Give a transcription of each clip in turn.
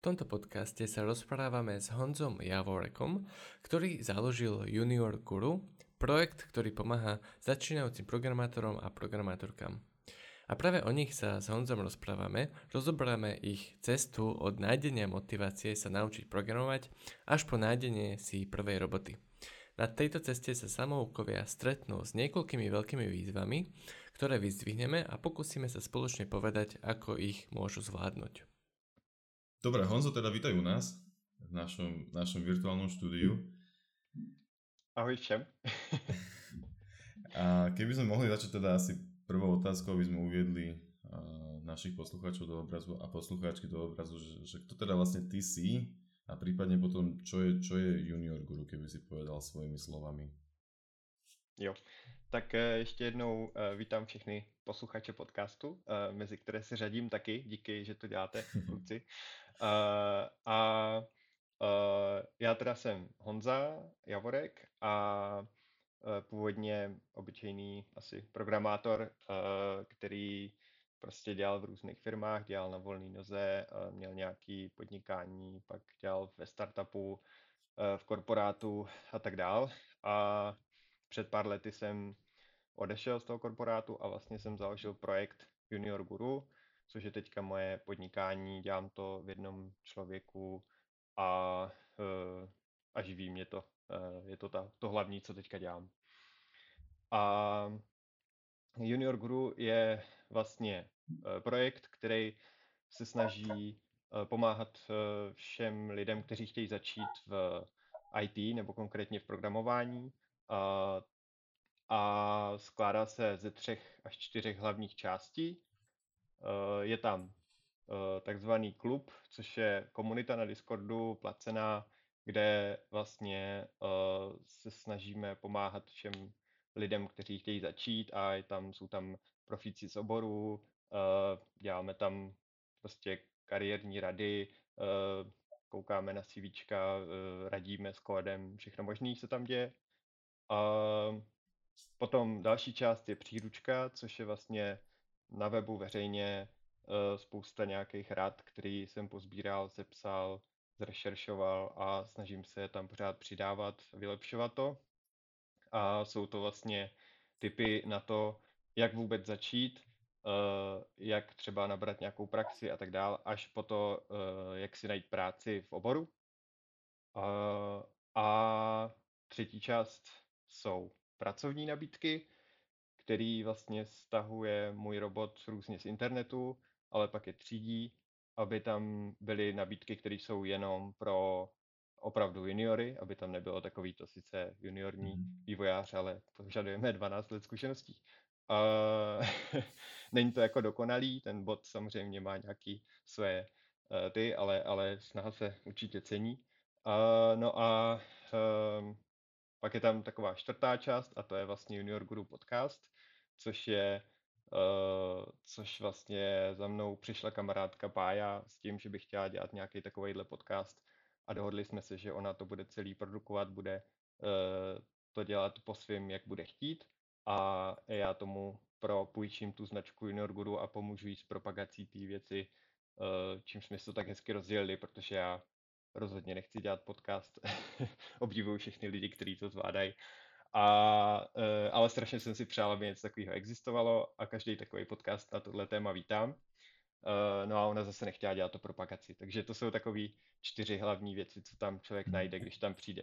V tomto podcaste sa rozprávame s Honzom Javorekom, ktorý založil Junior Guru, projekt, ktorý pomáha začínajúcim programátorom a programátorkám. A práve o nich sa s Honzom rozprávame, rozoberáme ich cestu od nájdenia motivácie sa naučiť programovať až po nájdenie si prvej roboty. Na tejto ceste sa samoukovia stretnú s niekoľkými veľkými výzvami, ktoré vyzdvihneme a pokúsime sa spoločne povedať, ako ich môžu zvládnuť. Dobre, Honzo, teda vítaj u nás v našom, našom virtuálnom štúdiu. Ahoj všem. a keby sme mohli začať teda asi prvou otázkou, aby sme uviedli našich poslucháčov do obrazu a poslucháčky do obrazu, že, že kto teda vlastne ty si a prípadne potom, čo je, čo je junior guru, keby si povedal svojimi slovami. Jo, tak eh, ještě jednou eh, vítám všechny posluchače podcastu, mezi které se řadím taky, díky, že to děláte, kluci. Uh, a uh, já teda jsem Honza Javorek a uh, původně obyčejný asi programátor, uh, který prostě dělal v různých firmách, dělal na volné noze, měl nějaký podnikání, pak dělal ve startupu, v korporátu a tak dál. A před pár lety jsem odešel z toho korporátu a vlastně jsem založil projekt Junior Guru, což je teďka moje podnikání, dělám to v jednom člověku a, eh, a živí mě to. Eh, je to ta, to hlavní, co teďka dělám. A Junior Guru je vlastně eh, projekt, který se snaží pomáhat všem lidem, kteří chtějí začít v IT nebo konkrétně v programování. A, a skládá se ze třech až čtyřech hlavních částí. Eh, je tam eh, takzvaný klub, což je komunita na Discordu placená, kde vlastně eh, se snažíme pomáhat všem lidem, kteří chtějí začít a je tam, jsou tam profíci z oboru, děláme tam prostě kariérní rady, koukáme na CVčka, radíme s kódem, všechno možné se tam děje. A potom další část je příručka, což je vlastně na webu veřejně uh, spousta nějakých rad, který jsem pozbíral, sepsal, zrešeršoval a snažím se tam pořád přidávat, vylepšovat to. A jsou to vlastně typy na to, jak vůbec začít, uh, jak třeba nabrat nějakou praxi a tak dále, až po to, uh, jak si najít práci v oboru. A třetí část jsou pracovní nabídky, který vlastně stahuje můj robot různě z internetu, ale pak je třídí, aby tam byly nabídky, které jsou jenom pro opravdu juniory, aby tam nebylo takový to sice juniorní mm. vývojář, ale požadujeme 12 let zkušeností. Uh, není to jako dokonalý, ten bot samozřejmě má nějaký své uh, ty, ale, ale snaha se určitě cení. Uh, no a uh, pak je tam taková čtvrtá část a to je vlastně Junior Guru podcast, což je Uh, což vlastně za mnou přišla kamarádka Pája s tím, že by chtěla dělat nějaký takovýhle podcast a dohodli jsme se, že ona to bude celý produkovat, bude uh, to dělat po svým, jak bude chtít a já tomu pro půjčím tu značku Junior Guru a pomůžu jí s propagací té věci, uh, čímž jsme se to tak hezky rozdělili, protože já rozhodně nechci dělat podcast. Obdivuju všechny lidi, kteří to zvládají. A, uh, ale strašně jsem si přál, aby něco takového existovalo a každý takový podcast na tohle téma vítám. Uh, no a ona zase nechtěla dělat to propagaci. Takže to jsou takové čtyři hlavní věci, co tam člověk najde, když tam přijde.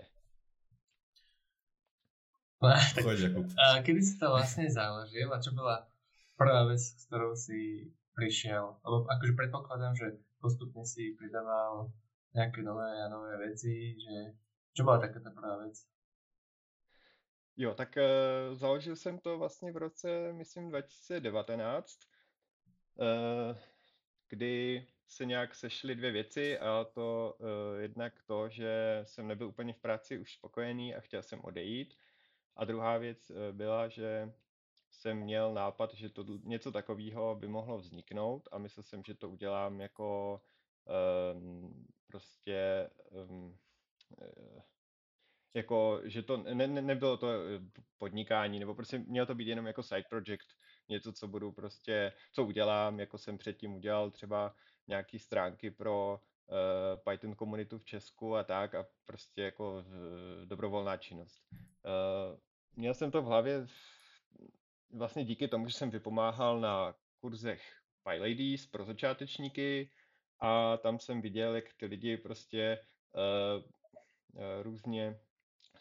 tak, a kedy si to vlastne založil a čo bola prvá vec, s ktorou si prišiel? Lebo akože predpokladám, že postupne si pridával nejaké nové a nové veci, že čo bola taká tá prvá vec? Jo, tak uh, založil jsem to vlastně v roce, myslím, 2019, uh, kdy se nějak sešly dvě věci a to uh, jednak to, že jsem nebyl úplně v práci už spokojený a chtěl jsem odejít. A druhá věc uh, byla, že jsem měl nápad, že to něco takového by mohlo vzniknout a myslel jsem, že to udělám jako um, prostě um, jako, že to ne, ne, nebylo to eh, podnikání, nebo prostě mělo to být jenom jako side project, něco, co budu prostě, co udělám, jako jsem předtím udělal třeba nějaký stránky pro Python komunitu v Česku a tak a prostě jako dobrovolná činnost. Měl jsem to v hlavě vlastně díky tomu, že jsem vypomáhal na kurzech PyLadies pro začátečníky a tam jsem viděl, jak ty lidi prostě uh, uh, různě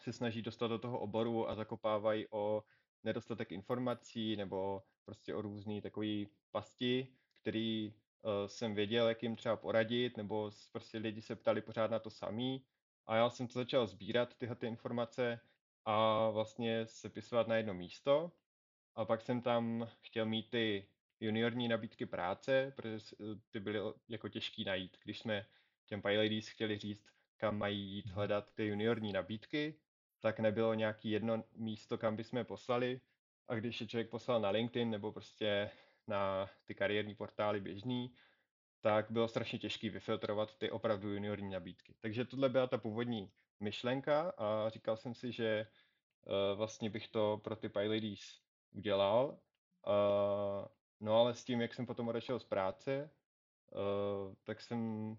se snaží dostat do toho oboru a zakopávají o nedostatek informací nebo prostě o různé takové pasti, který uh, jsem věděl, jak jim třeba poradit, nebo prostě lidi se ptali pořád na to samý. A já jsem to začal sbírat, tyhle ty informace, a vlastně sepisovat na jedno místo. A pak jsem tam chtěl mít ty juniorní nabídky práce, protože ty byly jako těžký najít. Když jsme těm PyLadies chtěli říct, kam mají jít hledat ty juniorní nabídky, tak nebylo nějaký jedno místo, kam bychom je poslali. A když je člověk poslal na LinkedIn nebo prostě na ty kariérní portály běžný, tak bylo strašně těžké vyfiltrovat ty opravdu juniorní nabídky. Takže tohle byla ta původní myšlenka a říkal jsem si, že uh, vlastně bych to pro ty PyLadies udělal. No ale s tím, jak jsem potom odešel z práce, uh, tak jsem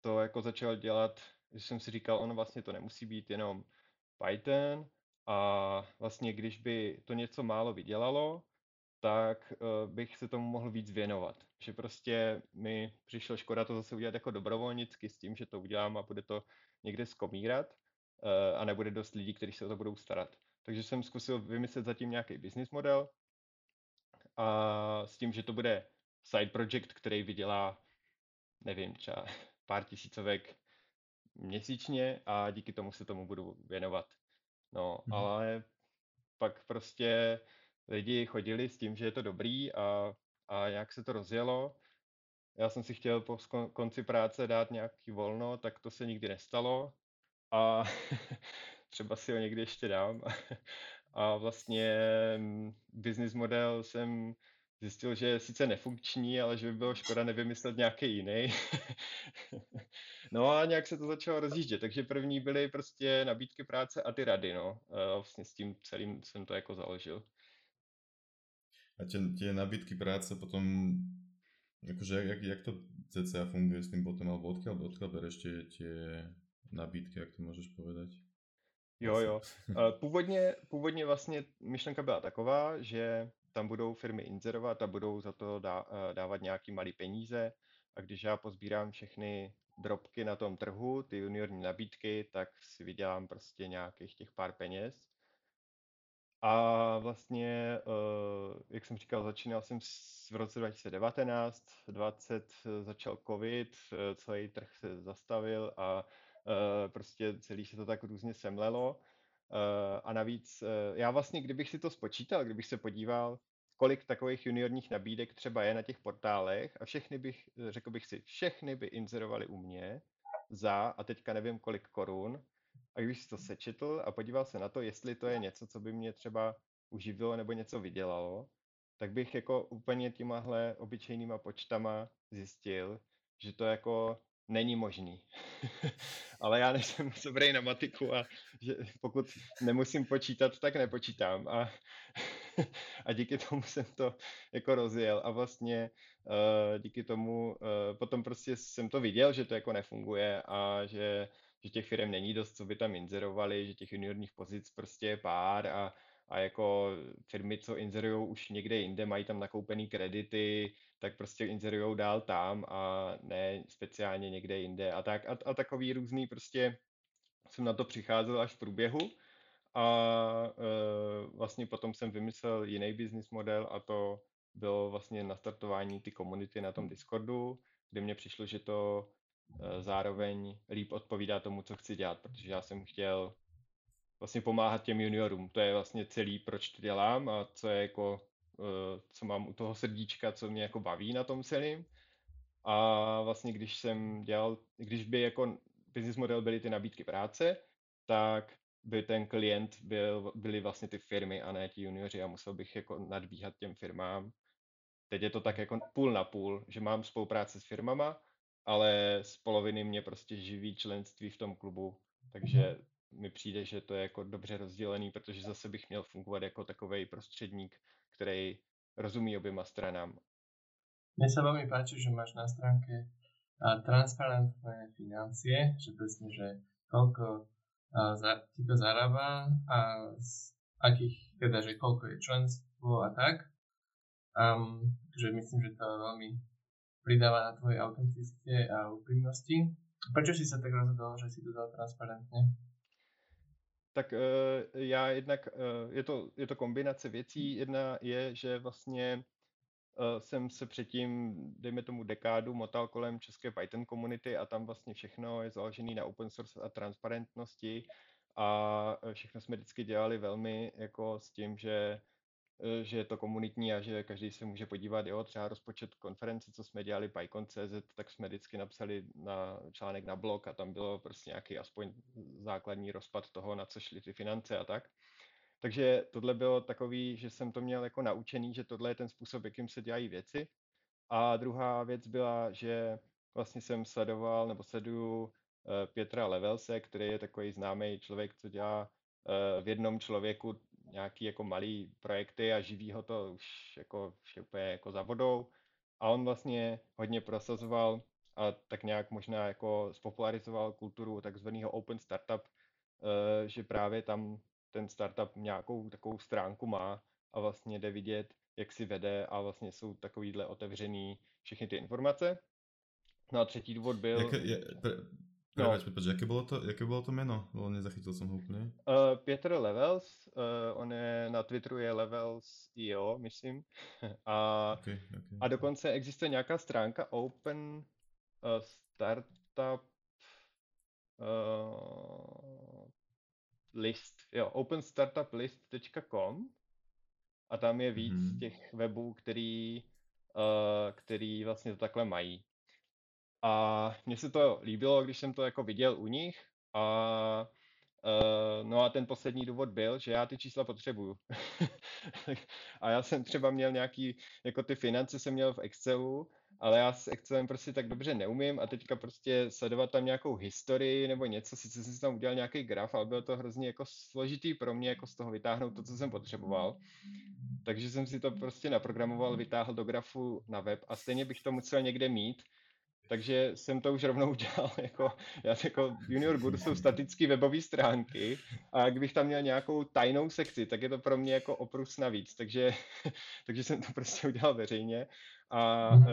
to jako začal dělat, že jsem si říkal, ono vlastně to nemusí být jenom Python a vlastně když by to něco málo vydělalo, tak uh, bych se tomu mohl víc věnovat. Že prostě mi přišlo škoda to zase udělat jako dobrovolnicky s tím, že to udělám a bude to někde skomírat uh, a nebude dost lidí, kteří se o to budou starat. Takže jsem zkusil vymyslet zatím nějaký business model a s tím, že to bude side project, který vydělá, nevím, třeba pár tisícovek měsíčně a díky tomu se tomu budu věnovat. No, mm-hmm. ale pak prostě lidi chodili s tím, že je to dobrý a, a jak se to rozjelo. Já jsem si chtěl po konci práce dát nějaký volno, tak to se nikdy nestalo a třeba si ho někdy ještě dám. A vlastně mm, business model jsem zjistil, že je sice nefunkční, ale že by bylo škoda nevymyslet nějaký jiný. no a nějak se to začalo rozjíždět, takže první byly prostě nabídky práce a ty rady, no. Vlastně s tím celým jsem to jako založil. A tě, tě nabídky práce potom, jakože jak, jak to CCA funguje s tím potom, alebo odkiaľ, odkiaľ bereš tie, tie nabídky, jak to můžeš povedať? Jo, jo. Původně, původně vlastně myšlenka byla taková, že tam budou firmy inzerovat a budou za to dá, dávat nějaký malý peníze a když já pozbírám všechny drobky na tom trhu, ty juniorní nabídky, tak si vydělám prostě nějakých těch pár peněz. A vlastně, jak jsem říkal, začínal jsem v roce 2019, 20 začal covid, celý trh se zastavil a Eh, prostě celý se to tak různě semlelo. Eh, a navíc, eh, já vlastně, kdybych si to spočítal, kdybych se podíval, kolik takových juniorních nabídek třeba je na těch portálech a všechny bych, řekl bych si, všechny by inzerovali u mě za, a teďka nevím kolik korun, a když to sečetl a podíval se na to, jestli to je něco, co by mě třeba uživilo nebo něco vydělalo, tak bych jako úplně těmahle obyčejnýma počtama zjistil, že to jako není možný. Ale já nejsem dobrý na matiku a že pokud nemusím počítat, tak nepočítám. A, a díky tomu jsem to jako rozjel a vlastně uh, díky tomu uh, potom prostě jsem to viděl, že to jako nefunguje a že, že těch firm není dost, co by tam inzerovali, že těch juniorních pozic prostě je pár a, a jako firmy, co inzerují už někde jinde, mají tam nakoupený kredity, tak prostě inzerují dál tam a ne speciálně někde jinde a tak. A, a takový různý prostě jsem na to přicházel až v průběhu a e, vlastně potom jsem vymyslel jiný business model a to bylo vlastně nastartování ty komunity na tom Discordu, kde mně přišlo, že to e, zároveň líp odpovídá tomu, co chci dělat, protože já jsem chtěl vlastně pomáhat těm juniorům. To je vlastně celý, proč to dělám a co je jako, eh, co mám u toho srdíčka, co mě jako baví na tom celým. A vlastně když jsem dělal, když by jako business model byly ty nabídky práce, tak by ten klient byl, byly vlastně ty firmy a ne ti junioři a musel bych jako nadbíhat těm firmám. Teď je to tak jako půl na půl, že mám spolupráce s firmama, ale z poloviny mě prostě živí členství v tom klubu, takže mi přijde, že to je jako dobře rozdělený, protože zase bych měl fungovat jako takový prostředník, který rozumí oběma stranám. Mně se velmi páči, že máš na stránke a transparentné financie, že presne, že koľko a, za, to zarába a z akých, teda, že koľko je členstvo a tak. Um, že myslím, že to veľmi pridáva na tvojej autenticite a úprimnosti. Prečo si sa tak rozhodol, že si to dal transparentne? Tak uh, já jednak, uh, je, to, je to kombinace věcí. Jedna je, že vlastně jsem se předtím, dejme tomu dekádu, motal kolem české Python komunity a tam vlastně všechno je založené na open source a transparentnosti a všechno jsme vždycky dělali velmi jako s tím, že Eh, že je to komunitní a že každý se může podívat, jo, třeba rozpočet konference, co jsme dělali PyCon.cz, tak jsme vždycky napsali na článek na blog a tam bylo prostě nějaký aspoň základní rozpad toho, na co šly ty finance a tak. Takže tohle bylo takový, že jsem to měl jako naučený, že tohle je ten způsob, jakým se dělají věci. A druhá věc byla, že vlastně jsem sledoval nebo sleduju eh, Pětra Levelse, který je takový známý člověk, co dělá eh, v jednom člověku nějaký jako malý projekty a živí ho to už jako úplně jako za vodou. A on vlastně hodně prosazoval a tak nějak možná jako spopularizoval kulturu takzvaného open startup, eh, že právě tam ten startup nějakou takovou stránku má a vlastně jde vidět, jak si vede a vlastně jsou takovýhle otevřený všechny ty informace. No a třetí důvod byl... Jak, je, Prepač, no. prepač, jaké bylo to, jaké bylo to jméno? Lebo nezachytil jsem ho úplně. Uh, Peter Levels, uh, on je na Twitteru je Levels.io, myslím. a, okay, okay. a dokonce existuje nějaká stránka Open uh, Startup uh, list, jo, openstartuplist.com a tam je víc hmm. těch webů, který, uh, který vlastně to takhle mají. A mně se to líbilo, když jsem to jako viděl u nich a Uh, no a ten poslední důvod byl, že já ty čísla potřebuju. a já jsem třeba měl nějaký, jako ty finance jsem měl v Excelu, ale já s Excelem prostě tak dobře neumím a teďka prostě sledovat tam nějakou historii nebo něco, sice jsem si tam udělal nějaký graf, ale bylo to hrozně jako složitý pro mě jako z toho vytáhnout to, co jsem potřeboval. Takže jsem si to prostě naprogramoval, vytáhl do grafu na web a stejně bych to musel někde mít, takže jsem to už rovnou udělal. Jako, já jako Junior Guru jsou statické webové stránky a kdybych tam měl nějakou tajnou sekci, tak je to pro mě jako oprus navíc. Takže, takže jsem to prostě udělal veřejně a uh,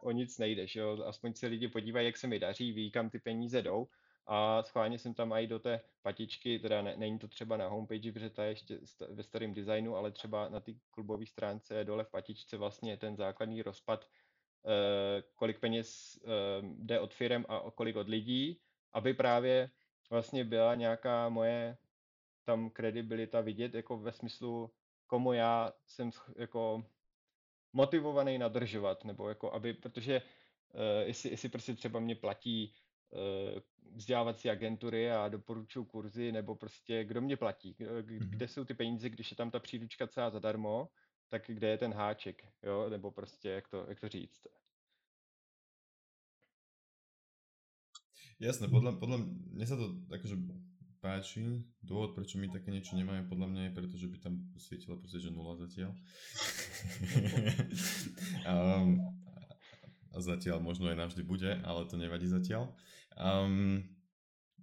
o nic nejdeš. Jo? Aspoň se lidi podívají, jak se mi daří, ví, kam ty peníze jdou. A schválně jsem tam i do té patičky, teda ne, není to třeba na homepage, protože ta je ještě ve starém designu, ale třeba na té klubové stránce dole v patičce vlastně ten základní rozpad Eh, kolik peněz eh, jde od firm a kolik od lidí, aby právě vlastně byla nějaká moje tam kredibilita vidět, jako ve smyslu, komu já jsem jako motivovaný nadržovat, nebo jako aby, protože uh, jestli, jestli prostě třeba mě platí uh, vzdělávací agentury a doporučuju kurzy, nebo prostě kdo mě platí, mhm. kde jsou ty peníze, když je tam ta příručka celá zadarmo, tak kde je ten háček, jo, nebo prostě, jak to, jak to říct. Jasné, podľa, podľa mne sa to akože páči. Dôvod, prečo my také niečo nemáme, podľa mňa je preto, že by tam svietila proste, že nula zatiaľ. um, a zatiaľ možno aj navždy bude, ale to nevadí zatiaľ. Um,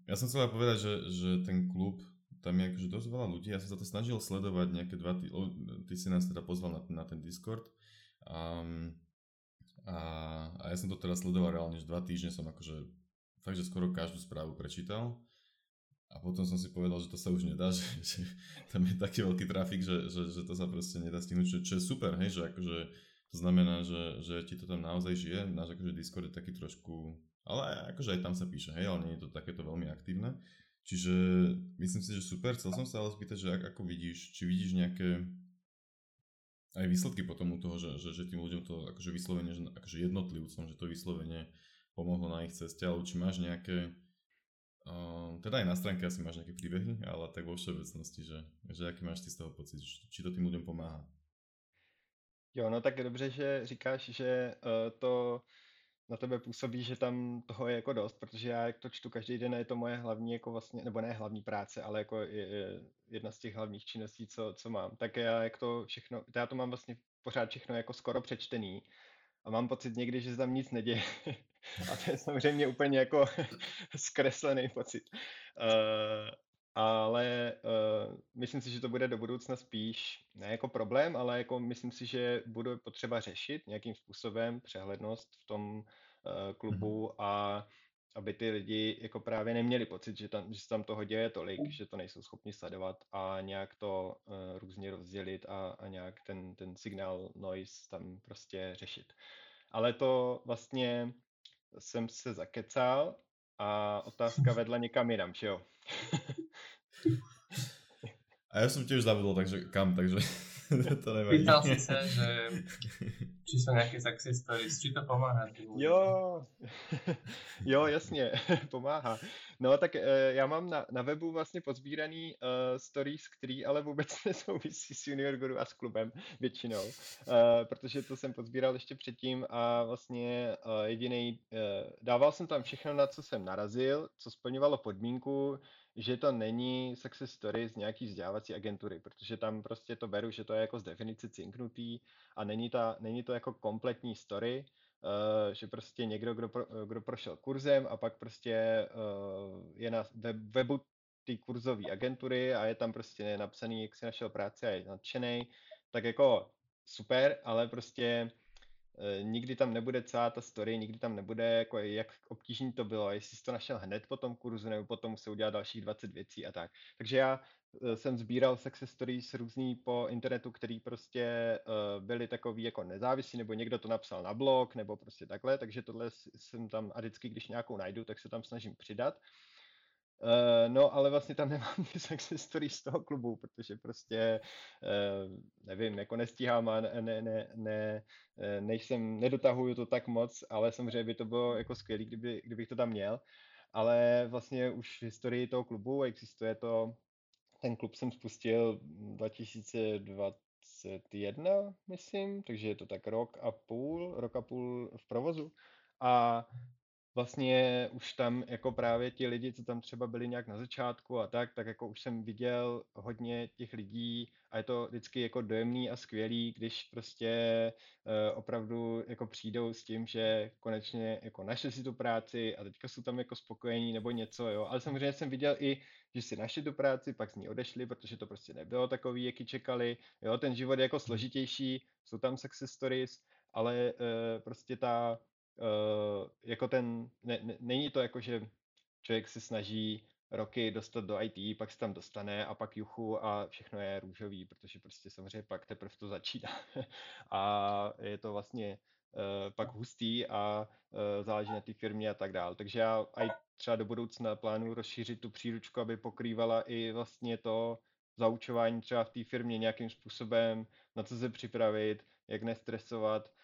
ja som chcel povedať, že, že ten klub tam je akože dosť veľa ľudí. Ja som sa to snažil sledovať nejaké dva tý... Ty si nás teda pozval na, na ten Discord. Um, a, a ja som to teda sledoval reálne, že dva týždne som akože fakt, že skoro každú správu prečítal. A potom som si povedal, že to sa už nedá, že, že tam je taký veľký trafik, že, že, že to sa proste nedá stihnúť, čo, čo je super, hej, že akože to znamená, že, že ti to tam naozaj žije, náš akože Discord je taký trošku, ale akože aj tam sa píše, hej, ale nie je to takéto veľmi aktívne. Čiže myslím si, že super. Chcel som sa ale spýtať, že ako vidíš, či vidíš nejaké aj výsledky potom u toho, že, že, že tým ľuďom to akože vyslovene, že akože jednotlivcom, že to vyslovene pomohlo na ich ceste, ale či máš nejaké, uh, teda aj na stránke asi máš nejaké príbehy, ale tak vo všeobecnosti, že, že aký máš ty z toho pocit, či to tým ľuďom pomáhá? Jo, no tak dobře, že říkáš, že uh, to na tebe působí, že tam toho je jako dost, protože já jak to čtu každý den, je to moje hlavní jako vlastně, nebo ne hlavní práce, ale jako je, je jedna z těch hlavních činností, co, co mám. Tak já jak to všechno, já to mám vlastně pořád všechno jako skoro přečtený a mám pocit někdy, že se tam nic neděje. A to je samozřejmě úplně jako zkreslený pocit. Uh, ale uh, myslím si, že to bude do budoucna spíš ne jako problém, ale jako myslím si, že bude potřeba řešit nějakým způsobem přehlednost v tom uh, klubu mm-hmm. a aby ty lidi jako právě neměli pocit, že tam, že se tam toho děje tolik, že to nejsou schopni sledovat a nějak to uh, různě rozdělit a, a nějak ten, ten signál noise tam prostě řešit. Ale to vlastně jsem se zakecal a otázka vedla někam jinam, že jo? A ja som tiež zabudol, takže kam, takže to nevadí. Pýtal si sa, že či sú nejaké success stories, či to pomáhá? Jo, jo, jasně, pomáhá. No tak uh, já mám na, na webu vlastně pozbíraný uh, stories, který ale vůbec nesouvisí s Junior Guru a s klubem většinou, uh, protože to jsem pozbíral ještě předtím a vlastně uh, jediný, uh, dával jsem tam všechno, na co jsem narazil, co splňovalo podmínku, že to není success story z nějaký vzdělávací agentury, protože tam prostě to beru, že to je jako z definice cinknutý a není, ta, není to jako kompletní story, uh, že prostě někdo, kdo, pro, kdo prošel kurzem a pak prostě uh, je na webu té kurzové agentury a je tam prostě napsaný, jak si našel práci a je nadšený, tak jako super, ale prostě Eh, nikdy tam nebude celá ta story, nikdy tam nebude, jako jak obtížný to bylo, jestli jsi to našel hned po tom kurzu, nebo potom musel udělat dalších 20 věcí a tak. Takže já eh, jsem sbíral success stories různý po internetu, který prostě uh, byly takový jako nezávislí, nebo někdo to napsal na blog, nebo prostě takhle, takže tohle jsem tam a vždycky, když nějakou najdu, tak se tam snažím přidat. Uh, no, ale vlastně tam nemám ty success stories z toho klubu, protože prostě, uh, nevím, jako nestíhám a ne, ne, ne, ne, eh, nejsem, nedotahuju to tak moc, ale samozřejmě by to bylo jako skvělé, kdyby, kdybych to tam měl. Ale vlastně už v historii toho klubu existuje to, ten klub jsem spustil 2021, myslím, takže je to tak rok a půl, rok a půl v provozu. A vlastně už tam jako právě ti lidi, co tam třeba byli nějak na začátku a tak, tak jako už jsem viděl hodně těch lidí a je to vždycky jako dojemný a skvělý, když prostě uh, opravdu jako přijdou s tím, že konečně jako našli si tu práci a teďka jsou tam jako spokojení nebo něco, jo. Ale samozřejmě jsem viděl i, že si našli tu práci, pak z ní odešli, protože to prostě nebylo takový, jaký čekali, jo. Ten život je jako složitější, jsou tam success stories, ale uh, prostě ta uh, jako ten, ne, ne, není to jako, že člověk se snaží roky dostat do IT, pak se tam dostane a pak juchu a všechno je růžový, protože prostě samozřejmě pak teprve to začíná. a je to vlastně uh, pak hustý a uh, záleží na té firmě a tak dále. Takže já i třeba do budoucna plánuji rozšířit tu příručku, aby pokrývala i vlastně to zaučování třeba v té firmě nějakým způsobem, na co se připravit, jak nestresovat, Eh,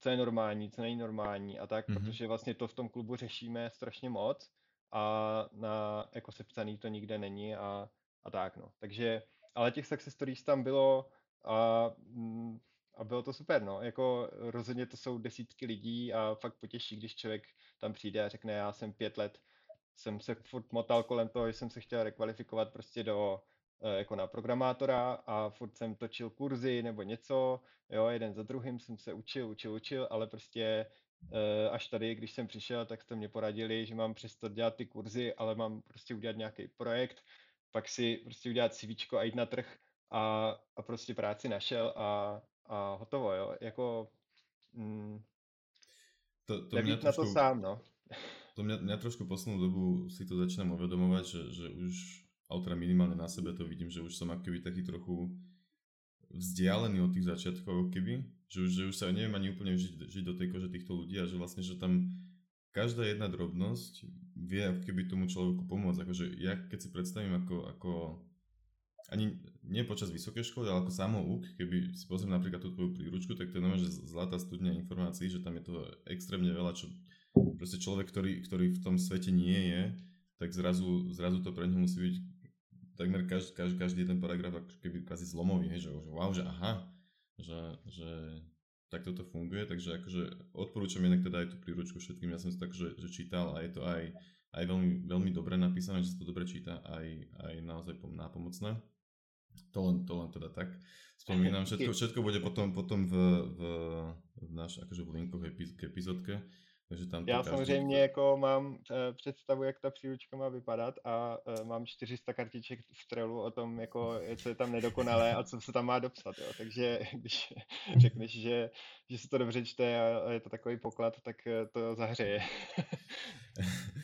co je normální, co není normální a tak, mm-hmm. protože vlastně to v tom klubu řešíme strašně moc a na jako sepsaný to nikde není a, a tak no. Takže, ale těch success stories tam bylo a, mm, a bylo to super, no. Jako rozhodně to jsou desítky lidí a fakt potěší, když člověk tam přijde a řekne, já jsem pět let, jsem se furt motal kolem toho, že jsem se chtěl rekvalifikovat prostě do Eh, jako na programátora a furt jsem točil kurzy nebo něco, jo, jeden za druhým jsem se učil, učil, učil, ale prostě eh, až tady, když jsem přišel, tak jste mě poradili, že mám přestat dělat ty kurzy, ale mám prostě udělat nějaký projekt, pak si prostě udělat CV a jít na trh a, a prostě práci našel a, a hotovo, jo, jako mm, to, to mě trošku, na to sám, no. To mě, mě trošku poslednou dobu si to začínám uvědomovat, že, že už ale teda minimálne na sebe to vidím, že už som akoby taký trochu vzdialený od tých začiatkov, keby, že už, že už sa neviem ani úplne žiť, žiť do tej kože týchto ľudí a že vlastne, že tam každá jedna drobnosť vie keby tomu človeku pomôcť. Akože ja keď si predstavím ako, ako ani nie počas vysokej školy, ale ako samouk, keby si pozriem napríklad tú tvoju príručku, tak to je nové, že zlatá studňa informácií, že tam je toho extrémne veľa, čo proste človek, ktorý, ktorý v tom svete nie je, tak zrazu, zrazu to pre neho musí byť takmer každý, každý, každý jeden paragraf ako keby kvázi zlomový, hej, že, že wow, že aha, že, že tak toto funguje, takže akože odporúčam inak teda aj tú príručku všetkým, ja som si tak, že, že čítal a je to aj, aj veľmi, veľmi dobre napísané, že sa to dobre číta, aj, aj naozaj nápomocné. To len, to len teda tak. Spomínam, všetko, všetko bude potom, potom v, v, v náš, akože v linkoch k epizódke, Takže tam Já samozřejmě jako mám uh, představu, jak ta příručka má vypadat a uh, mám 400 kartiček v trelu o tom, jako, co je tam nedokonalé a co se tam má dopsat. Jo. Takže když řekneš, že, že se to dobře čte a je to takový poklad, tak to zahřeje.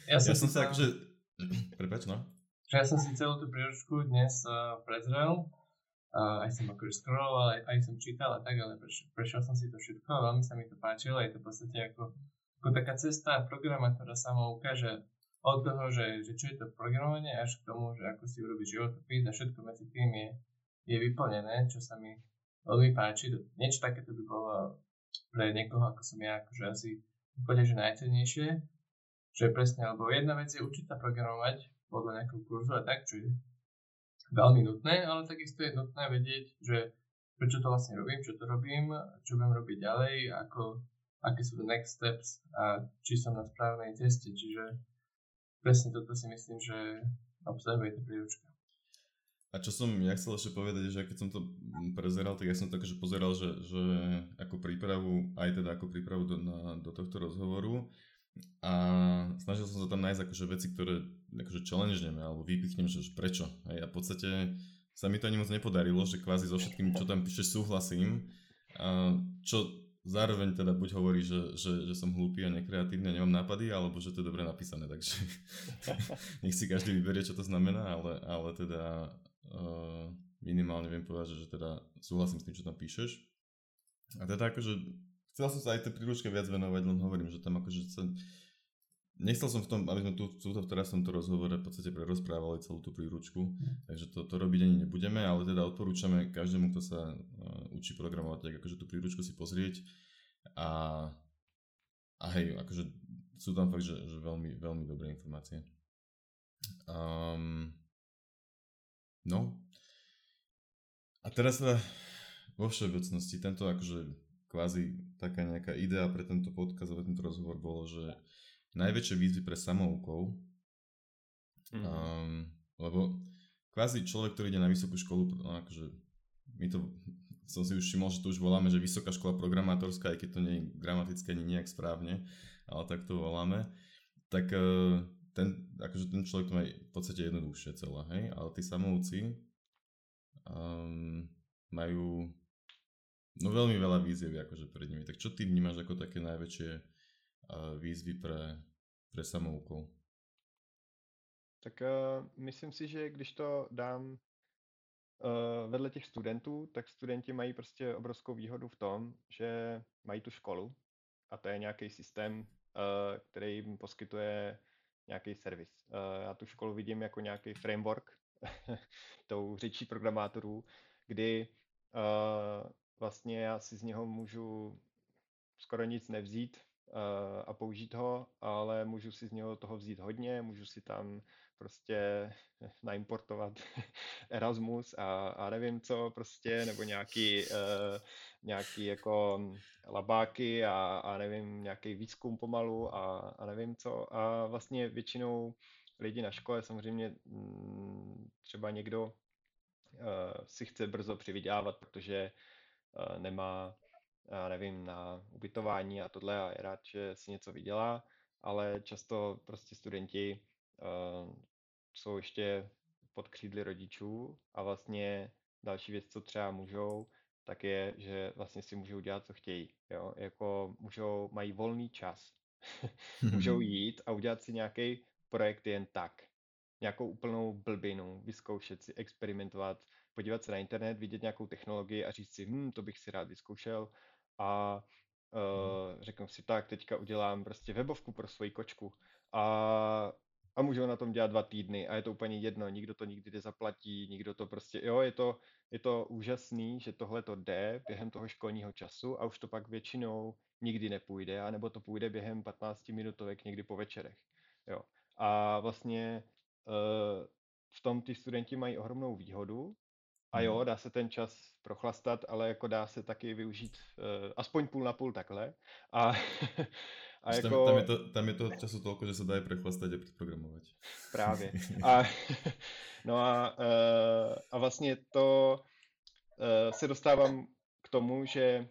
Já jsem, Já jsem se jakože... Prepač, no. Ja som si celú tú príručku dnes uh, prezrel Uh, aj som akože scrolloval, aj, aj som čítal a tak, ale prešiel, prešiel som si to všetko a veľmi sa mi to páčilo. Je to v podstate ako, ako taká cesta programátora sama ukáže od toho, že, že čo je to programovanie, až k tomu, že ako si urobiť životopis a všetko medzi tým je, je vyplnené, čo sa mi veľmi páči. Niečo takéto by bolo pre niekoho, ako som ja, akože asi úplne že najcennejšie. Že presne, lebo jedna vec je učiť sa programovať podľa nejakého kurzu a tak, čo je veľmi nutné, ale takisto je nutné vedieť, že prečo to vlastne robím, čo to robím, čo budem robiť ďalej, ako, aké sú the next steps a či som na správnej ceste. Čiže presne toto si myslím, že obsahuje tá príručka. A čo som ja chcel ešte povedať, že keď som to prezeral, tak ja som tak, že pozeral, že, že ako prípravu, aj teda ako prípravu do, na, do tohto rozhovoru, a snažil som sa tam nájsť akože veci, ktoré akože challengeneme alebo vypichnem, že prečo. A v podstate sa mi to ani moc nepodarilo, že kvázi so všetkým, čo tam píše, súhlasím. A čo zároveň teda buď hovorí, že, že, že som hlúpy a nekreatívny a nemám nápady, alebo že to je dobre napísané, takže nech si každý vyberie, čo to znamená, ale, ale teda uh, minimálne viem povedať, že, že teda súhlasím s tým, čo tam píšeš. A teda akože chcel som sa aj tej príručke viac venovať, len hovorím, že tam akože sa... Nechcel som v tom, aby sme tu, tu v teraz tomto rozhovore v podstate prerozprávali celú tú príručku, mm. takže to, to robiť ani nebudeme, ale teda odporúčame každému, kto sa učí programovať, tak akože tú príručku si pozrieť a, a hej, akože sú tam fakt, že, že veľmi, veľmi dobré informácie. Um, no. A teraz teda vo všeobecnosti tento akože kvázi taká nejaká idea pre tento podcast a tento rozhovor bolo, že najväčšie výzvy pre samoukov, mm. um, lebo kvázi človek, ktorý ide na vysokú školu, akože my to, som si už všimol, že to už voláme, že vysoká škola programátorská, aj keď to nie je gramatické ani nejak správne, ale tak to voláme, tak uh, ten, akože ten človek to má v podstate jednoduchšie celé, hej, ale tí samouci um, majú No veľmi veľa výziev akože pred nimi. Tak čo ty vnímaš ako také najväčšie uh, výzvy pre, pre samoukov? Tak uh, myslím si, že když to dám vedle těch studentů, tak studenti mají prostě obrovskou výhodu v tom, že mají tu školu a to je nějaký systém, uh, který jim poskytuje nějaký servis. Uh, já tu školu vidím jako nějaký framework tou řečí programátorů, kdy vlastně já si z něho můžu skoro nic nevzít a použít ho, ale můžu si z něho toho vzít hodně, můžu si tam prostě naimportovat Erasmus a, a nevím co prostě, nebo nějaký, uh, nějaký jako labáky a, a nevím, nějaký výzkum pomalu a, a nevím co. A vlastně většinou lidi na škole samozřejmě mm, třeba někdo uh, si chce brzo přivydělávat, protože Eh, nemá, já nevím, na ubytování a tohle a je rád, že si něco vydělá, ale často prostě studenti uh, jsou ještě pod křídly rodičů a vlastně další věc, co třeba můžou, tak je, že vlastně si můžou dělat, co chtějí. Jo? Jako můžou, mají volný čas. můžou jít a udělat si nějaký projekt jen tak. Nějakou úplnou blbinu, vyzkoušet si, experimentovat, podívat se na internet, vidět nějakou technologii a říct si, hm, to bych si rád vyzkoušel a uh, řeknu si tak, teďka udělám prostě webovku pro svoji kočku a, a můžu na tom dělat dva týdny a je to úplně jedno, nikdo to nikdy nezaplatí, nikdo to prostě, jo, je to, je to úžasný, že tohle to jde během toho školního času a už to pak většinou nikdy nepůjde, anebo to půjde během 15 minutovek někdy po večerech, jo. A vlastně uh, v tom ty studenti mají ohromnou výhodu, a jo, hmm. dá se ten čas prochlastat, ale jako dá se taky využít uh, aspoň půl na půl takhle. A, a jako... tam, tam, je to, tam je to času toľko, že se dá prechlastat a předprogramovat. Právě. A, no a, uh, a vlastně to uh, se dostávám k tomu, že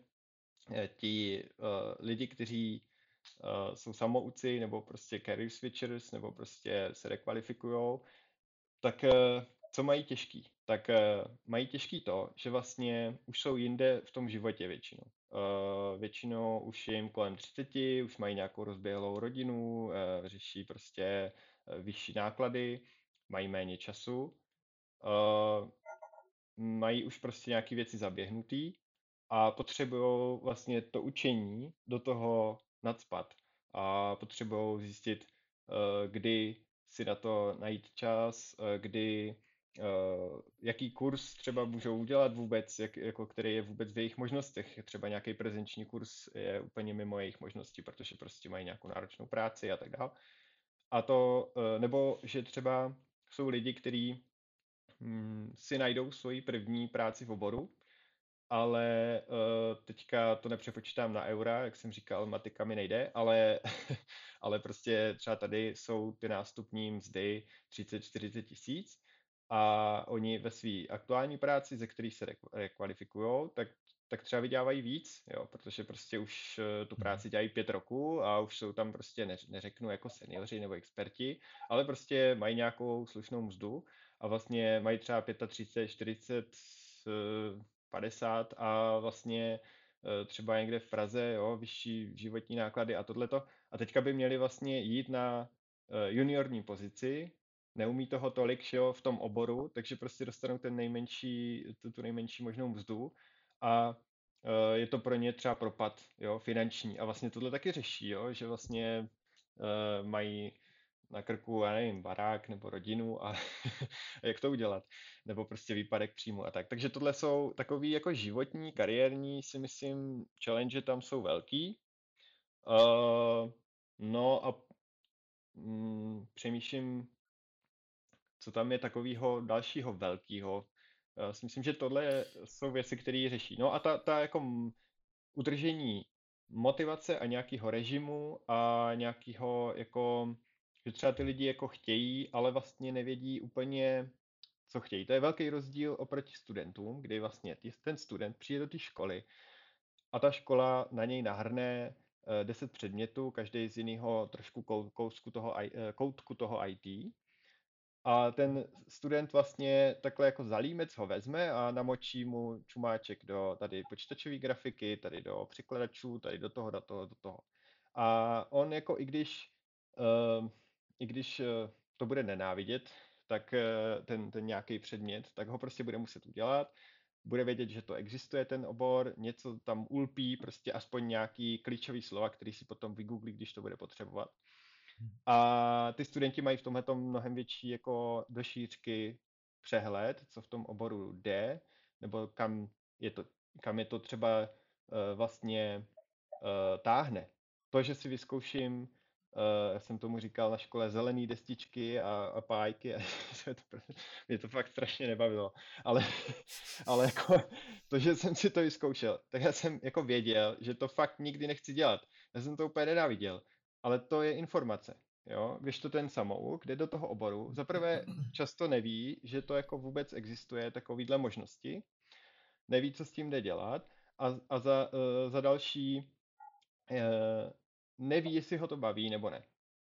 ti uh, lidi, kteří uh, jsou samouci nebo prostě career switchers nebo prostě se rekvalifikují, tak uh, co mají těžký? Tak uh, mají těžký to, že vlastně už jsou jinde v tom životě většinou. Uh, většinou už jim kolem 30, už mají nějakou rozběhlou rodinu, uh, řeší prostě vyšší náklady, mají méně času, mají už prostě nějaké věci zaběhnutý a potřebují vlastně to učení do toho nadspat a potřebují zjistit, kdy si na to najít čas, kdy jaký kurz třeba můžou udělat vůbec, jak, jako který je vůbec v jejich možnostech. Třeba nějaký prezenční kurz je úplně mimo jejich možnosti, protože prostě mají nějakou náročnou práci a tak dále. A to, uh, nebo že třeba jsou lidi, kteří hm, si najdou svoji první práci v oboru, ale uh, teďka to nepřepočítám na eura, jak jsem říkal, matika mi nejde, ale, ale prostě třeba tady jsou ty nástupní mzdy 30-40 tisíc a oni ve své aktuální práci, ze kterých se rekvalifikují, tak, tak třeba vydělávají víc, jo, protože prostě už eh, tu mhm. práci dělají pět roků a už jsou tam prostě, neřeknu jako seniori nebo experti, ale prostě mají nějakou slušnou mzdu a vlastně mají třeba 35, 40, 50 a vlastně eh, třeba někde v Praze, jo, vyšší životní náklady a tohleto. A teďka by měli vlastně jít na eh, juniorní pozici, neumí toho tolik že jo, v tom oboru, takže prostě dostanou ten nejmenší, tu, tu nejmenší možnou mzdu a uh, je to pro ně třeba propad jo, finanční. A vlastně tohle taky řeší, jo, že vlastně uh, mají na krku, já nevím, barák nebo rodinu a jak to udělat, nebo prostě výpadek příjmu a tak. Takže tohle jsou takový jako životní, kariérní, si myslím, challenge tam jsou velký. Uh, no a mm, přemýšlím, co tam je takového dalšího velkého. Já si myslím, že tohle jsou věci, které řeší. No a ta, ta jako udržení motivace a nějakého režimu a nějakého jako, že třeba ty lidi jako chtějí, ale vlastně nevědí úplně, co chtějí. To je velký rozdíl oproti studentům, kdy vlastně ten student přijde do té školy a ta škola na něj nahrne 10 eh, předmětů, každý z jiného trošku kousku toho, eh, koutku toho IT a ten student vlastně takhle jako zalímec ho vezme a namočí mu čumáček do tady počítačové grafiky, tady do překladačů, tady do toho, do toho, do toho. A on jako i když, uh, i když uh, to bude nenávidět, tak uh, ten, ten nějaký předmět, tak ho prostě bude muset udělat. Bude vědět, že to existuje ten obor, něco tam ulpí, prostě aspoň nějaký klíčový slova, který si potom vygooglí, když to bude potřebovat. A ty studenti mají v tomhle mnohem větší jako do šířky přehled, co v tom oboru jde, nebo kam je to, kam je to třeba uh, vlastně uh, táhne. To, že si vyzkouším, uh, já jsem tomu říkal na škole, zelený destičky a, a pájky, a to, mě to fakt strašně nebavilo. Ale, ale jako to, že jsem si to vyzkoušel, tak já jsem jako věděl, že to fakt nikdy nechci dělat. Já jsem to úplně nenáviděl ale to je informace. Jo? Když to ten samouk jde do toho oboru, zaprvé často neví, že to jako vůbec existuje takovýhle možnosti, neví, co s tím jde dělat a, a za, uh, za další uh, neví, jestli ho to baví nebo ne.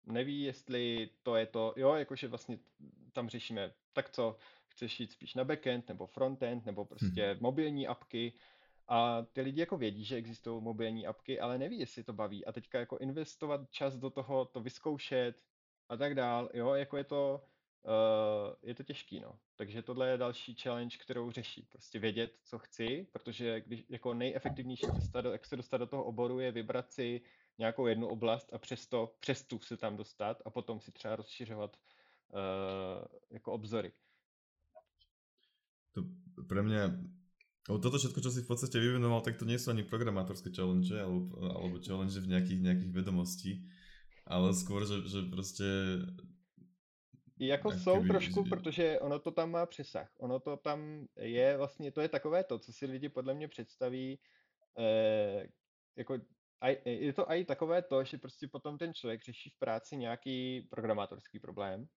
Neví, jestli to je to, jo, jakože vlastně tam řešíme, tak co, chceš jít spíš na backend nebo frontend nebo prostě hmm. mobilní apky, a ty lidi jako vědí, že existují mobilní apky, ale neví, jestli to baví. A teďka jako investovat čas do toho, to vyzkoušet a tak dál, jo, jako je to, uh, je to těžký, no. Takže tohle je další challenge, kterou řeší. Prostě vědět, co chci, protože když jako nejefektivnější cesta, jak se dostat do toho oboru, je vybrat si nějakou jednu oblast a přesto, přes tu se tam dostat a potom si třeba rozšiřovat uh, jako obzory. To pre mňa lebo toto všetko, čo si v podstate vyvenoval, tak to nie sú ani programátorské challenge, alebo, alebo challenge v nejakých, nejakých vedomostí, ale skôr, že, že prostě... Jako jsou trošku, že... protože ono to tam má přesah. Ono to tam je vlastně, to je takové to, co si lidi podle mě představí, eh, jako je to i takové to, že prostě potom ten člověk řeší v práci nějaký programátorský problém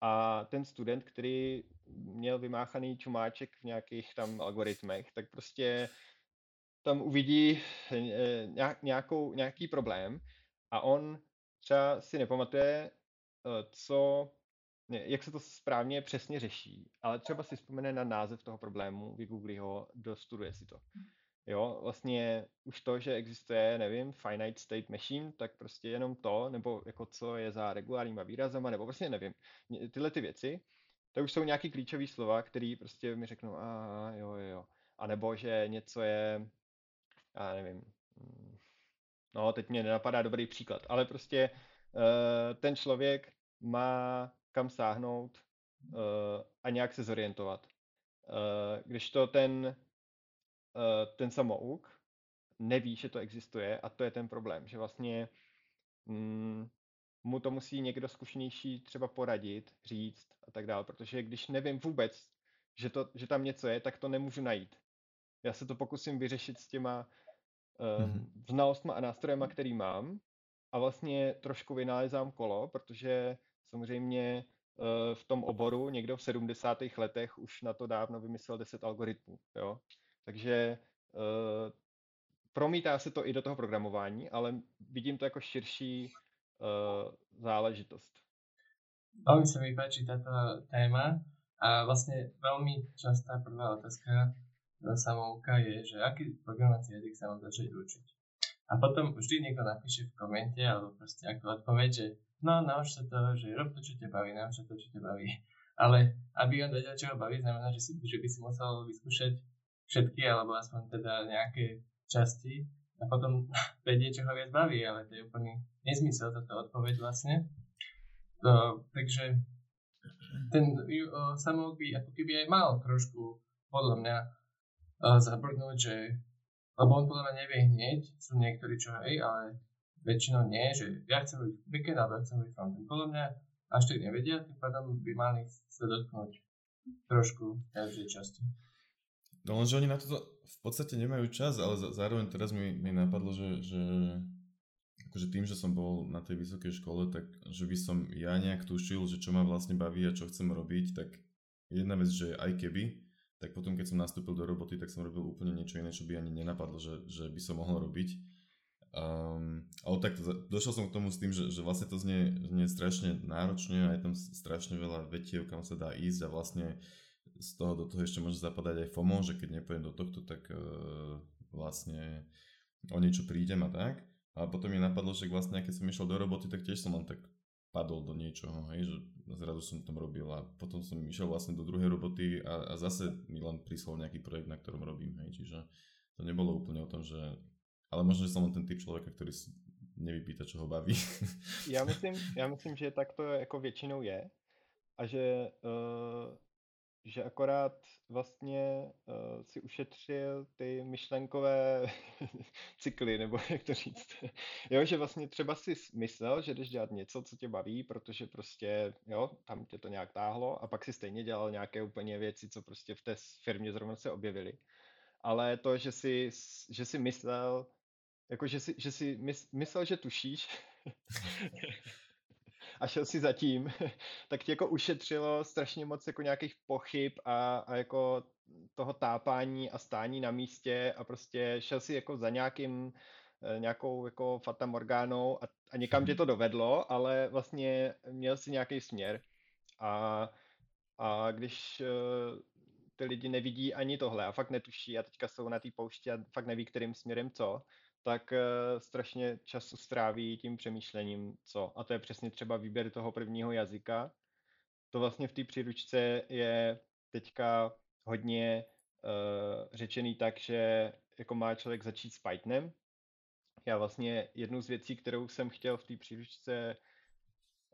a ten student, který měl vymáchaný čumáček v nějakých tam algoritmech, tak prostě tam uvidí eh, nějakou, nějaký problém a on třeba si nepamatuje, eh, co, jak se to správně přesně řeší, ale třeba si vzpomene na název toho problému, vygooglí ho, dostuduje si to. Jo, vlastně už to, že existuje, nevím, finite state machine, tak prostě jenom to, nebo jako co je za regulárníma výrazama, nebo prostě nevím, tyhle ty věci, to už jsou nějaký klíčové slova, které prostě mi řeknou, a jo, jo, jo. A nebo že něco je, já nevím, mm, no teď mě nenapadá dobrý příklad, ale prostě uh, ten člověk má kam sáhnout uh, a nějak se zorientovat. Uh, když to ten Eh, ten samouk neví, že to existuje a to je ten problém, že vlastně mm, mu to musí někdo zkušenější třeba poradit, říct a tak dále, protože když nevím vůbec, že, to, že tam něco je, tak to nemůžu najít. Já se to pokusím vyřešit s těma um, mm-hmm. znalostma a nástrojema, který mám a vlastně trošku vynálezám kolo, protože samozřejmě uh, v tom oboru někdo v 70. letech už na to dávno vymyslel 10 algoritmů. Jo? Takže uh, promítá se to i do toho programování, ale vidím to jako širší uh, záležitost. Veľmi sa mi páči táto téma a vlastne veľmi častá prvá otázka samouka je, že aký programovací jazyk sa mám začať učiť. A potom vždy niekto napíše v komente alebo proste ako odpoveď, že no nauč sa to, že rob to, čo ťa baví, nauč sa to, čo ťa baví. Ale aby on vedel, čo ho baví, znamená, že, si, že by si musel vyskúšať všetky, alebo aspoň teda nejaké časti a potom vedieť, čo ho viac baví, ale to je úplný nezmysel táto odpoveď vlastne. To, takže ten uh, by ako keby aj mal trošku podľa mňa zabrnúť, že lebo on podľa mňa nevie hneď, sú niektorí čo hej, ale väčšinou nie, že ja chcem byť backend alebo ja chcem byť frontend. Podľa mňa až tak nevedia, tým pádom by mali sa dotknúť trošku každej časti. No lenže oni na to v podstate nemajú čas, ale zároveň teraz mi, mi napadlo, že, že akože tým, že som bol na tej vysokej škole, tak že by som ja nejak tušil, že čo ma vlastne baví a čo chcem robiť, tak jedna vec, že aj keby, tak potom keď som nastúpil do roboty, tak som robil úplne niečo iné, čo by ani nenapadlo, že, že by som mohol robiť. Um, ale tak došiel som k tomu s tým, že, že vlastne to znie, znie strašne náročne a je tam strašne veľa vetiev, kam sa dá ísť a vlastne z toho do toho ešte môže zapadať aj FOMO, že keď nepojem do tohto, tak uh, vlastne o niečo prídem a tak. A potom mi napadlo, že vlastne keď som išiel do roboty, tak tiež som len tak padol do niečoho, hej, že zrazu som tam robil a potom som išiel vlastne do druhej roboty a, a zase mi len prislal nejaký projekt, na ktorom robím, hej, čiže to nebolo úplne o tom, že, ale možno, že som len ten typ človeka, ktorý si nevypýta, čo ho baví. Já myslím, já myslím, že tak to jako většinou je a že uh, že akorát vlastně uh, si ušetřil ty myšlenkové cykly, nebo jak to říct. jo, že vlastně třeba si myslel, že jdeš dělat něco, co tě baví, protože prostě, jo, tam tě to nějak táhlo a pak si stejně dělal nějaké úplně věci, co prostě v té firmě zrovna se objevily. Ale to, že si, že si myslel, jako že si, že si myslel, že tušíš, a šel si zatím, tak ti jako ušetřilo strašně moc jako nějakých pochyb a, a jako toho tápání a stání na místě a prostě šel si jako za nějakým eh, nějakou jako Fata Morgánou a, a někam tě to dovedlo, ale vlastně měl si nějaký směr. A, a když uh, ty lidi nevidí ani tohle a fakt netuší a teďka jsou na té poušti a fakt neví, kterým směrem co, tak uh, strašně času stráví tím přemýšlením, co. A to je přesně třeba výběr toho prvního jazyka. To vlastně v té příručce je teďka hodně uh, řečený tak, že jako má člověk začít s Pythonem. Já vlastně jednu z věcí, kterou jsem chtěl v té příručce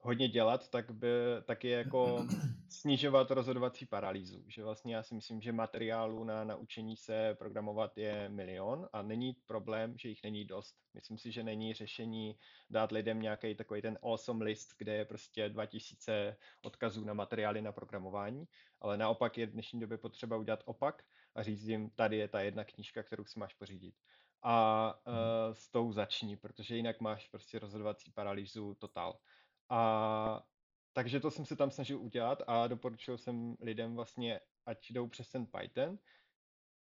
hodně dělat, tak, by, tak je jako snižovat rozhodovací paralýzu. Že vlastně já si myslím, že materiálu na naučení se programovat je milion a není problém, že jich není dost. Myslím si, že není řešení dát lidem nějaký takový ten awesome list, kde je prostě 2000 odkazů na materiály na programování, ale naopak je v dnešní době potřeba udělat opak a říct jim, tady je ta jedna knížka, kterou si máš pořídit a uh, s tou začni, protože jinak máš prostě rozhodovací paralýzu totál. A takže to jsem se tam snažil udělat a doporučil jsem lidem vlastně, ať jdou přes ten Python,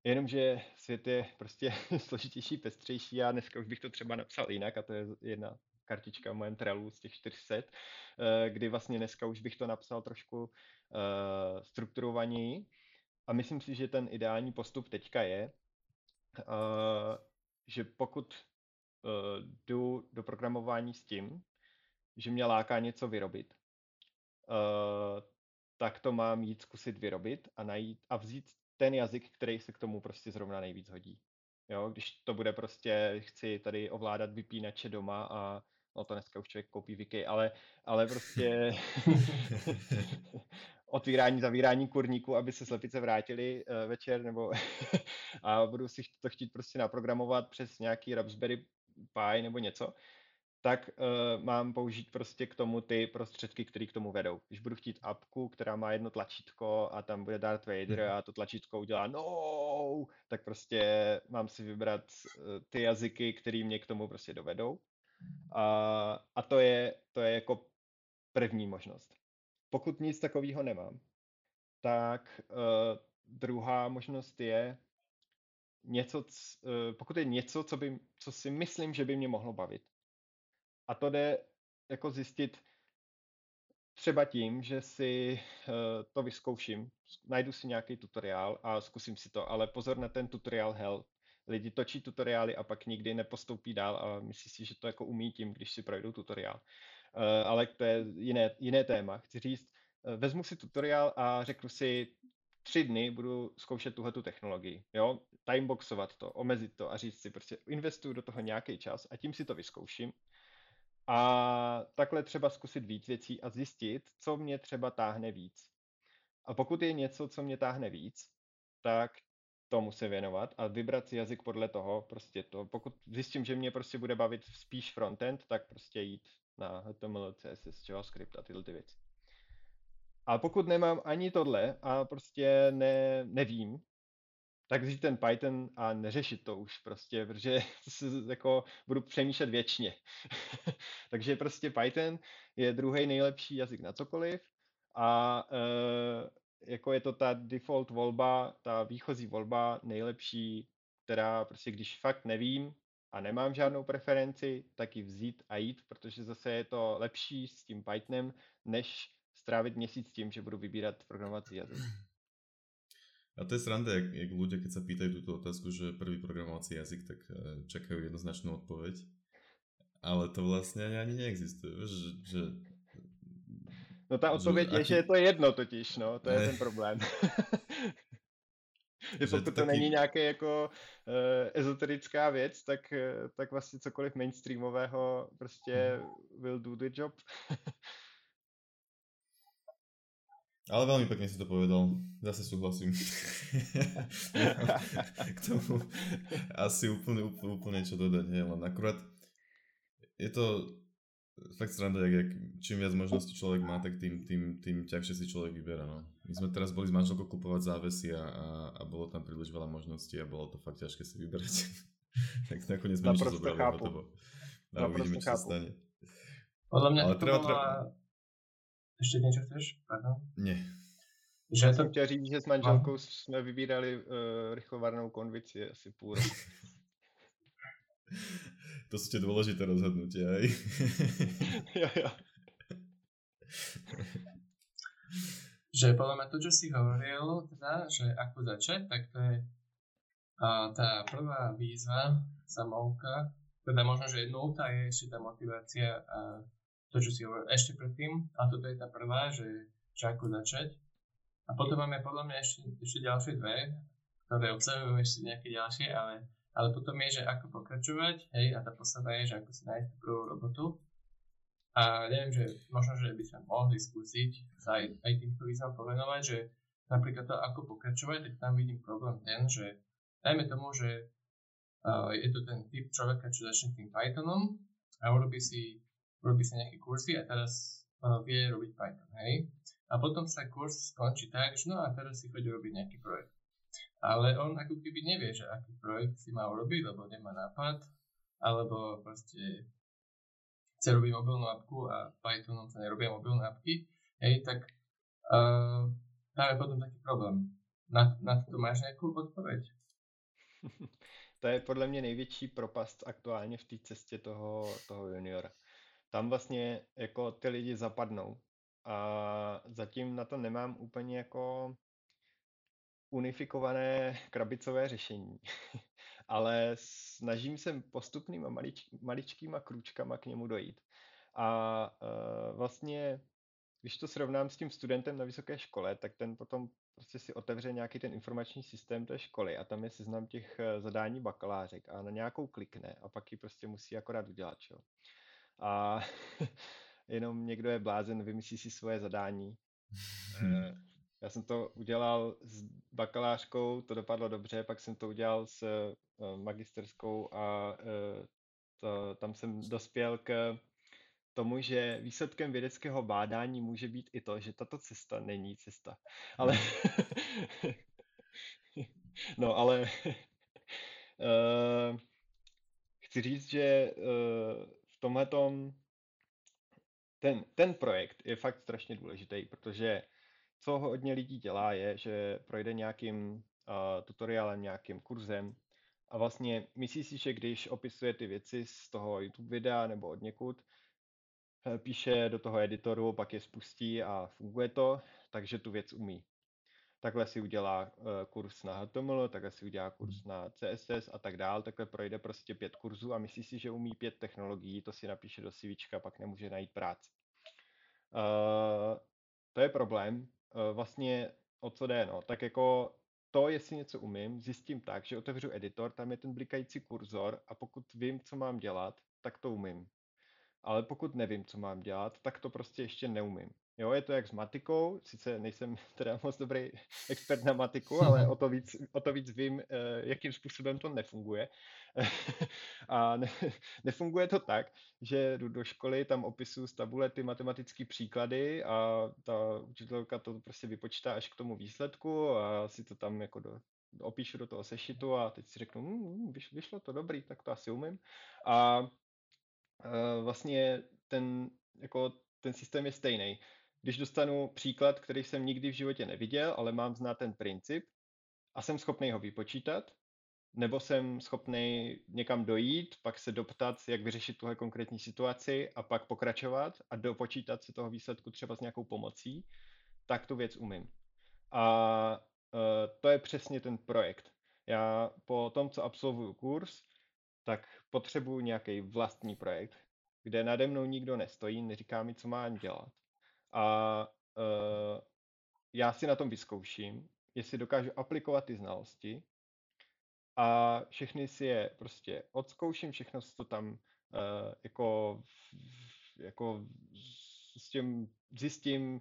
jenomže svět je prostě složitější, pestřejší a dneska už bych to třeba napsal jinak a to je jedna kartička v mém trelu z těch 400, eh, kdy vlastně dneska už bych to napsal trošku uh, strukturovaněji. A myslím si, že ten ideální postup teďka je, uh, že pokud jdu do programování s tím, že mě láká něco vyrobit, uh, tak to mám jít zkusit vyrobit a najít a vzít ten jazyk, který se k tomu prostě zrovna nejvíc hodí. Jo, když to bude prostě, chci tady ovládat vypínače doma a no to dneska už člověk koupí Wiki, ale, ale prostě otvírání, zavírání kurníku, aby se slepice vrátili uh, večer, nebo a budu si to chtít prostě naprogramovat přes nějaký Raspberry Pi nebo něco, tak uh, mám použít prostě k tomu ty prostředky, které k tomu vedou. Když budu chtít apku, která má jedno tlačítko a tam bude Darth Vader mhm. a to tlačítko udělá no, tak prostě mám si vybrat uh, ty jazyky, které mě k tomu prostě dovedou. A, a to, je, to je jako první možnost. Pokud nic takového nemám, tak uh, druhá možnost je něco, uh, pokud je něco, co, by, co si myslím, že by mě mohlo bavit, a to jde jako zjistit třeba tím, že si uh, to vyzkouším, najdu si nějaký tutoriál a zkusím si to, ale pozor na ten tutoriál hell. Lidi točí tutoriály a pak nikdy nepostoupí dál a myslí si, že to jako umí tím, když si projdou tutoriál. Uh, ale to je jiné, jiné téma. Chci říct, uh, vezmu si tutoriál a řeknu si, tři dny budu zkoušet tuhle tu technologii, jo, timeboxovat to, omezit to a říct si prostě investuju do toho nějaký čas a tím si to vyzkouším a takhle třeba zkusit víc věcí a zjistit, co mě třeba táhne víc. A pokud je něco, co mě táhne víc, tak tomu se věnovat a vybrat si jazyk podle toho, prostě to, pokud zjistím, že mě prostě bude bavit spíš frontend, tak prostě jít na HTML, CSS, JavaScript a tyhle ty věci. A pokud nemám ani tohle a prostě ne, nevím, tak vzít ten Python a neřešit to už prostě, protože jako budu přemýšlet věčně. Takže prostě Python je druhý nejlepší jazyk na cokoliv a e, jako je to ta default volba, ta výchozí volba nejlepší, která prostě když fakt nevím a nemám žádnou preferenci, tak ji vzít a jít, protože zase je to lepší s tím Pythonem, než strávit měsíc tím, že budu vybírat programovací jazyk. A to je sranda, jak, jak ľudia, keď sa pýtajú túto otázku, že prvý programovací jazyk, tak uh, čakajú jednoznačnú odpoveď. Ale to vlastne ani, ani neexistuje, že, že No ta odpověď že, je, aký... že je to jedno totiž, no, to je ne. ten problém. že pokud to, to taky... není nějaké jako uh, ezoterická věc, tak, uh, tak vlastně cokoliv mainstreamového prostě hmm. will do the job. Ale veľmi pekne si to povedal. Zase súhlasím. K tomu asi úplne, úplne, úplne čo dodať, nie? Len akurát je to fakt sranda, jak, jak čím viac možností človek má, tak tým, tým, tým ťažšie si človek vyberá. No. My sme teraz boli s manželkou kupovať závesy a, a, a bolo tam príliš veľa možností a bolo to fakt ťažké si vyberať. tak nakoniec sme niečo zobrali hotovo. A uvidíme, čo sa stane. Podľa mňa Ale to treba, bola... treba ještě něco chceš? Pardon? Ne. Že Já to... jsem chtěl říct, že s manželkou no. jsme vybírali uh, rychlovarnou konvici asi půl roku. to jsou tě důležité rozhodnutí, aj? jo, jo. že podľa mňa to, čo si hovoril, teda, že ako začať, tak to je a, tá prvá výzva, samovka, teda možno, že nulta je ešte tá motivácia a to, čo si hovoril ešte predtým, a toto je tá prvá, že, že ako začať. A potom máme podľa mňa ešte, ešte ďalšie dve, ktoré obsahujú ešte nejaké ďalšie, ale, ale potom je, že ako pokračovať, hej, a tá posledná je, že ako si nájsť prvú robotu. A neviem, že možno, že by sme mohli skúsiť sa aj, aj týmto výzvam povenovať, že napríklad to, ako pokračovať, tak tam vidím problém ten, že dajme tomu, že uh, je to ten typ človeka, čo začne tým Pythonom a urobí si robí sa nejaké kursy a teraz uh, vie robiť Python, hej? A potom sa kurz skončí tak, že no a teraz si chodí robiť nejaký projekt. Ale on ako keby nevie, že aký projekt si má urobiť, lebo nemá nápad, alebo proste chce robiť mobilnú apku a Pythonom sa nerobia mobilné apky, hej, tak uh, tam je potom taký problém. Na, na to máš nejakú odpoveď? to je podle mě největší propast aktuálně v té cestě toho, toho juniora. Tam vlastně jako ty lidi zapadnou. A zatím na to nemám úplně jako unifikované krabicové řešení. Ale snažím se postupnýma malič, maličkýma krůčkama k němu dojít. A uh, vlastně, když to srovnám s tím studentem na vysoké škole, tak ten potom prostě si otevře nějaký ten informační systém té školy a tam je seznam těch e, zadání bakalářek a na nějakou klikne a pak ji prostě musí akorát udělat, čo? A jenom někdo je blázen, vymyslí si svoje zadání. Hmm. Já jsem to udělal s bakalářkou, to dopadlo dobře, pak jsem to udělal s e, magisterskou a to, tam jsem dospěl k tomu, že výsledkem vědeckého bádání může být i to, že tato cesta není cesta. Ale... no, ale... uh, chci říct, že uh, v tomhletom ten, ten projekt je fakt strašně důležitý, protože co hodně lidí dělá je, že projde nějakým uh, tutoriálem, nějakým kurzem a vlastně myslí si, že když opisuje ty věci z toho YouTube videa nebo od někud, Eh, píše do toho editoru, pak je spustí a funguje to, takže tu věc umí. Takhle si udělá eh, kurz na HTML, takhle si udělá kurz hmm. na CSS a tak dál, takhle projde prostě pět kurzů a myslí si, že umí pět technologií, to si napíše do CV, pak nemůže najít práci. Uh, to je problém. Uh, vlastně o co jde, no? Tak jako to, jestli něco umím, zjistím tak, že otevřu editor, tam je ten blikající kurzor a pokud vím, co mám dělat, tak to umím ale pokud nevím, co mám dělat, tak to prostě ještě neumím. Jo, je to jak s matikou, sice nejsem teda moc dobrý expert na matiku, ale o to víc, o to víc vím, eh, jakým způsobem to nefunguje. A ne, nefunguje to tak, že jdu do školy, tam opisuju z tabule ty matematické příklady a ta učitelka to prostě vypočítá až k tomu výsledku a si to tam jako do, opíšu do toho sešitu a teď si řeknu, hm, vyšlo to dobrý, tak to asi umím. A Eh, vlastně ten, jako ten systém je stejný. Když dostanu příklad, který jsem nikdy v životě neviděl, ale mám znát ten princip a jsem schopný ho vypočítat, nebo jsem schopný někam dojít, pak se doptat, jak vyřešit tuhle konkrétní situaci a pak pokračovat a dopočítat si toho výsledku třeba s nějakou pomocí, tak tu věc umím. A uh, to je přesně ten projekt. Já po tom, co absolvuju kurz, tak potřebuji nějaký vlastní projekt, kde nade mnou nikdo nestojí, neříká mi, co mám dělat. A uh, já si na tom vyzkouším, jestli dokážu aplikovat ty znalosti a všechny si je prostě odzkouším, všechno si to tam uh, jako, jako s tím zjistím,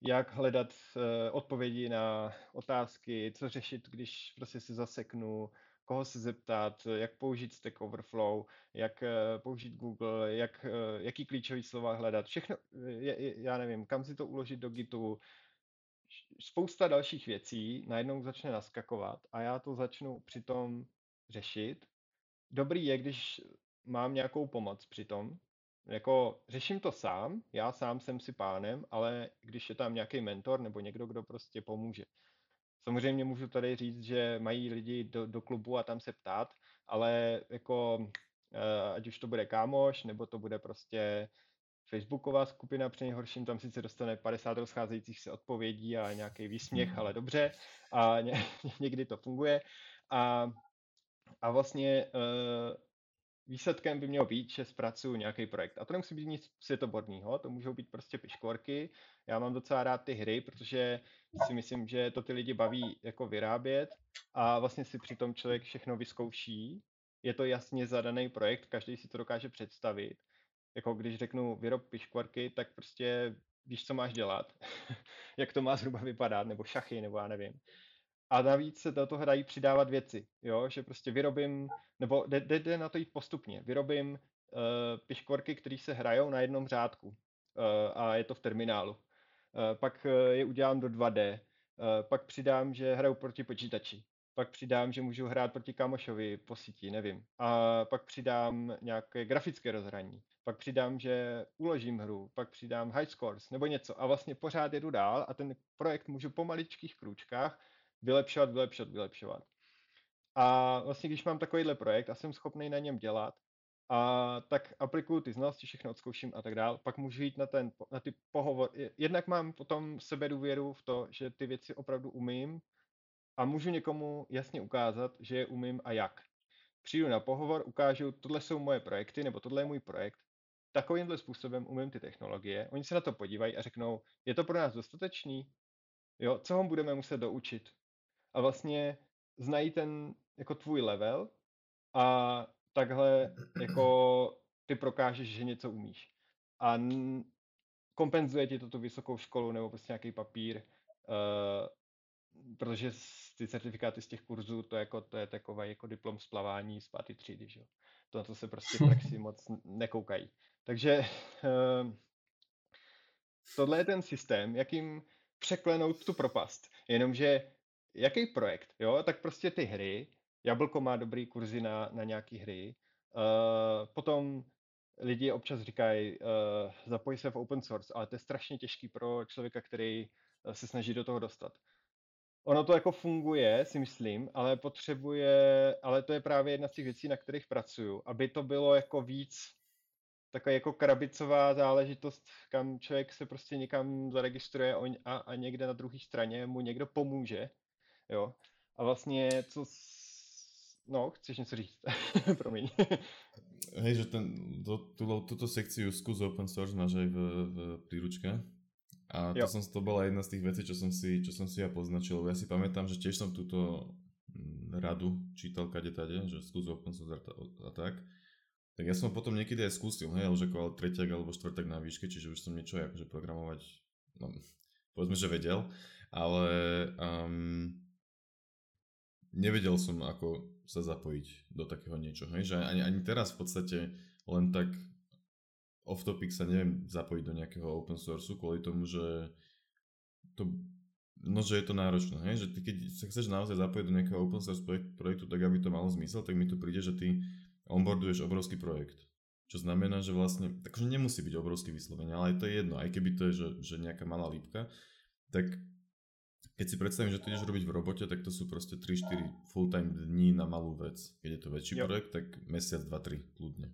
jak hledat uh, odpovědi na otázky, co řešit, když prostě si zaseknu, koho se zeptat, jak použít Stack Overflow, jak eh, použít Google, jak, eh, jaký klíčový slova hledat, všechno, já nevím, kam si to uložit do Gitu, spousta dalších věcí najednou začne naskakovat a já to začnu přitom řešit. Dobrý je, když mám nějakou pomoc přitom, jako řeším to sám, já sám jsem si pánem, ale když je tam nějaký mentor nebo někdo, kdo prostě pomůže. Samozřejmě můžu tady říct, že mají lidi do, do klubu a tam se ptát, ale jako eh, ať už to bude kámoš, nebo to bude prostě Facebooková skupina, při nejhorším tam sice dostane 50 rozcházejících se odpovědí a nějaký výsměch, hmm. ale dobře a ně, někdy to funguje. A, a vlastně uh, výsledkem by mělo být, že zpracuju nějaký projekt. A to nemusí být nic světoborného, to můžou být prostě piškvorky. Já mám docela rád ty hry, protože si myslím, že to ty lidi baví jako vyrábět a vlastně si přitom člověk všechno vyzkouší. Je to jasně zadaný projekt, každý si to dokáže představit. Jako když řeknu vyrob piškvorky, tak prostě víš, co máš dělat, jak to má zhruba vypadat, nebo šachy, nebo já nevím. A navíc se do toho dají přidávat věci, jo? že prostě vyrobím, nebo jde, jde, na to jít postupně, vyrobím uh, piškvorky, které se hrajou na jednom řádku uh, a je to v terminálu. Uh, pak je udělám do 2D, uh, pak přidám, že hraju proti počítači, pak přidám, že můžu hrát proti kamošovi po síti, nevím. A pak přidám nějaké grafické rozhraní. Pak přidám, že uložím hru, pak přidám high scores nebo něco. A vlastně pořád jedu dál a ten projekt můžu po maličkých krůčkách vylepšovat, vylepšovat, vylepšovat. A vlastně, když mám takovýhle projekt a jsem schopný na něm dělat a tak aplikuju ty znalosti, všechno odzkouším a tak dál. Pak můžu jít na, ten, na ty pohovor. Jednak mám potom sebe důvěru v to, že ty věci opravdu umím a můžu někomu jasně ukázat, že je umím a jak. Přijdu na pohovor, ukážu, tohle jsou moje projekty, nebo tohle je můj projekt, takovýmhle způsobem umím ty technologie. Oni se na to podívají a řeknou, je to pro nás dostatečný? Jo, co ho budeme muset doučit? A vlastně znají ten jako tvůj level a takhle jako ty prokážeš, že něco umíš. A n- kompenzuje ti to tu vysokou školu nebo prostě nějaký papír, uh, protože ty certifikáty z těch kurzů, to, jako, to je takový jako diplom z plavání z páté třídy, že? To na to se prostě v praxi moc nekoukají. Takže uh, tohle je ten systém, jakým překlenout tu propast. Jenomže jaký projekt, jo, tak prostě ty hry, Jablko má dobrý kurzy na, na nějaký hry, uh, potom lidi občas říkají, uh, zapoj se v open source, ale to je strašně těžký pro člověka, který se snaží do toho dostat. Ono to jako funguje, si myslím, ale potřebuje, ale to je právě jedna z těch věcí, na kterých pracuju, aby to bylo jako víc taková jako krabicová záležitost, kam člověk se prostě někam zaregistruje a, a někde na druhé straně mu někdo pomůže, jo. A vlastně, co... No, chceš něco říct? Promiň. Hej, že ten, to, tú, túto sekciu skús open source máš aj v, v príručke. A to, som, to bola jedna z tých vecí, čo som si, čo som si ja poznačil. Ja si pamätám, že tiež som túto mm, radu čítal kade tade, že skús open source a, a tak. Tak ja som potom niekedy aj skúsil, hej, už ako tretiak alebo štvrtak na výške, čiže už som niečo akože programovať, no, povedzme, že vedel, ale um, nevedel som, ako sa zapojiť do takého niečo, hej, že ani, ani teraz v podstate len tak off topic sa neviem zapojiť do nejakého open sourceu kvôli tomu, že to, no, že je to náročné, hej, že ty keď sa chceš naozaj zapojiť do nejakého open source projektu, tak aby to malo zmysel, tak mi tu príde, že ty onboarduješ obrovský projekt. Čo znamená, že vlastne, takže nemusí byť obrovský vyslovene, ale aj to je jedno, aj keby to je, že, že nejaká malá lípka, tak keď si predstavím, že to ideš robiť v robote, tak to sú proste 3-4 full-time dní na malú vec. Keď je to väčší jo. projekt, tak mesiac, 2-3 kľudne.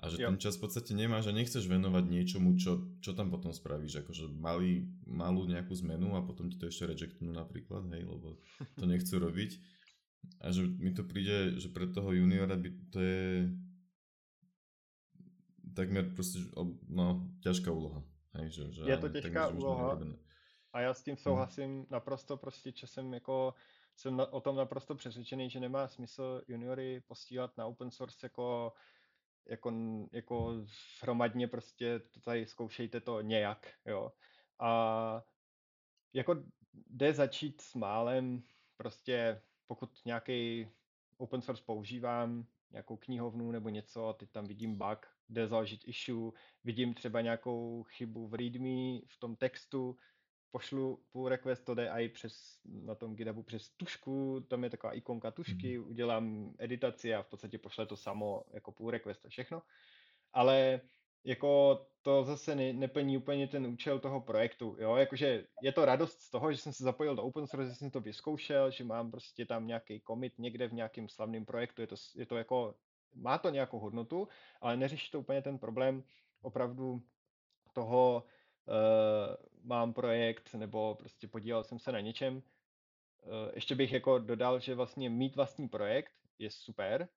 A že jo. ten čas v podstate nemáš a nechceš venovať niečomu, čo, čo tam potom spravíš. Akože malý, malú nejakú zmenu a potom ti to ešte rejectnú napríklad, hej, lebo to nechcú robiť. A že mi to príde, že pre toho juniora by to je takmer prostě, no, ťažká úloha. Hej, že, že je to těžká úloha a já s tím hm. souhlasím hmm. naprosto prostě časem jako jsem na, o tom naprosto přesvědčený, že nemá smysl juniory postílat na open source jako jako, jako hromadně prostě to tady zkoušejte to nějak, jo. A jako jde začít s málem, prostě pokud nějaký open source používám, nějakou knihovnu nebo něco, a teď tam vidím bug, jde založit issue, vidím třeba nějakou chybu v readme, v tom textu, pošlu pull request, to jde i přes, na tom GitHubu přes tušku, tam je taková ikonka tušky, mm. udělám editaci a v podstatě pošle to samo jako pull request a všechno. Ale jako to zase ne, neplní úplně ten účel toho projektu, jo, jakože je to radost z toho, že jsem se zapojil do open source, že jsem to vyzkoušel, že mám prostě tam nějaký commit někde v nějakém slavném projektu, je to, je to jako, má to nějakou hodnotu, ale neřeší to úplně ten problém opravdu toho, uh, mám projekt nebo prostě podílel jsem se na něčem. Uh, ještě bych jako dodal, že vlastně mít vlastní projekt je super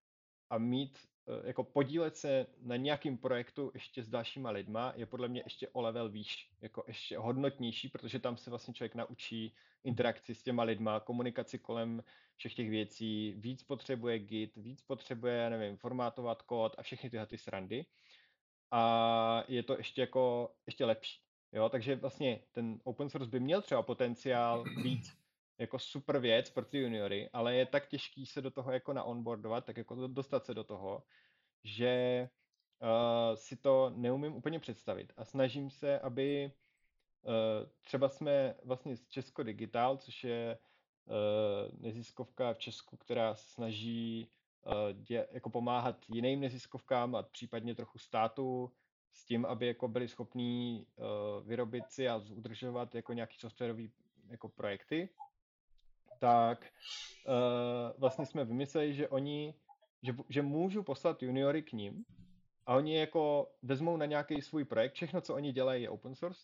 a mít uh, jako podílet se na nějakým projektu ještě s dalšíma lidma je podle mě ještě o level výš, jako ještě hodnotnější, protože tam se vlastně člověk naučí interakci s těma lidma, komunikaci kolem všech těch věcí, víc potřebuje Git, víc potřebuje, nevím, formátovat kód a všechny tyhle ty srandy. A je to ještě jako, ještě lepší. Jo, takže vlastně ten open source by měl třeba potenciál být jako super věc pro ty juniory, ale je tak těžký se do toho jako naonboardovat, tak jako dostat se do toho, že uh, si to neumím úplně představit. A snažím se, aby uh, třeba jsme vlastně z Česko Digital, což je uh, neziskovka v Česku, která snaží uh, dě, jako pomáhat jiným neziskovkám a případně trochu státu s tím, aby jako byli schopní uh, vyrobit si a udržovat jako nějaký softwarový jako projekty, tak uh, vlastně jsme vymysleli, že oni že, že můžu poslat juniory k ním a oni jako vezmou na nějaký svůj projekt, všechno, co oni dělají, je open source,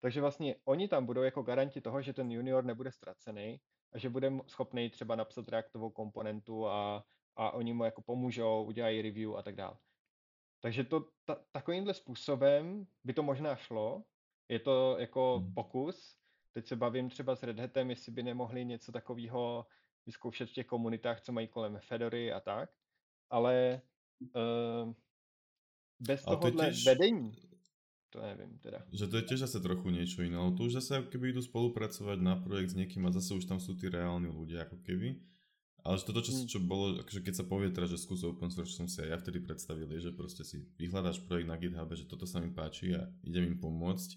takže vlastně oni tam budou jako garanti toho, že ten junior nebude ztracený a že bude schopný třeba napsat reaktovou komponentu a, a oni mu jako pomůžou, udělají review a tak dále. Takže to ta, takovýmhle způsobem by to možná šlo. Je to jako hmm. pokus. Teď se bavím třeba s Red Hatem, jestli by nemohli něco takového vyzkoušet v těch komunitách, co mají kolem Fedory a tak. Ale uh, bez tohohle těž... vedení, to nevím teda. Že to je tiež zase trochu niečo iné, ale to už zase keby idú spolupracovať na projekt s niekým a zase už tam sú tí reálni ľudia ako keby. Ale že toto, čo, hmm. čo bolo, akože keď sa povie teraz, že skús open source, som si aj ja vtedy predstavil, je, že proste si vyhľadáš projekt na GitHub, že toto sa mi páči a idem im pomôcť,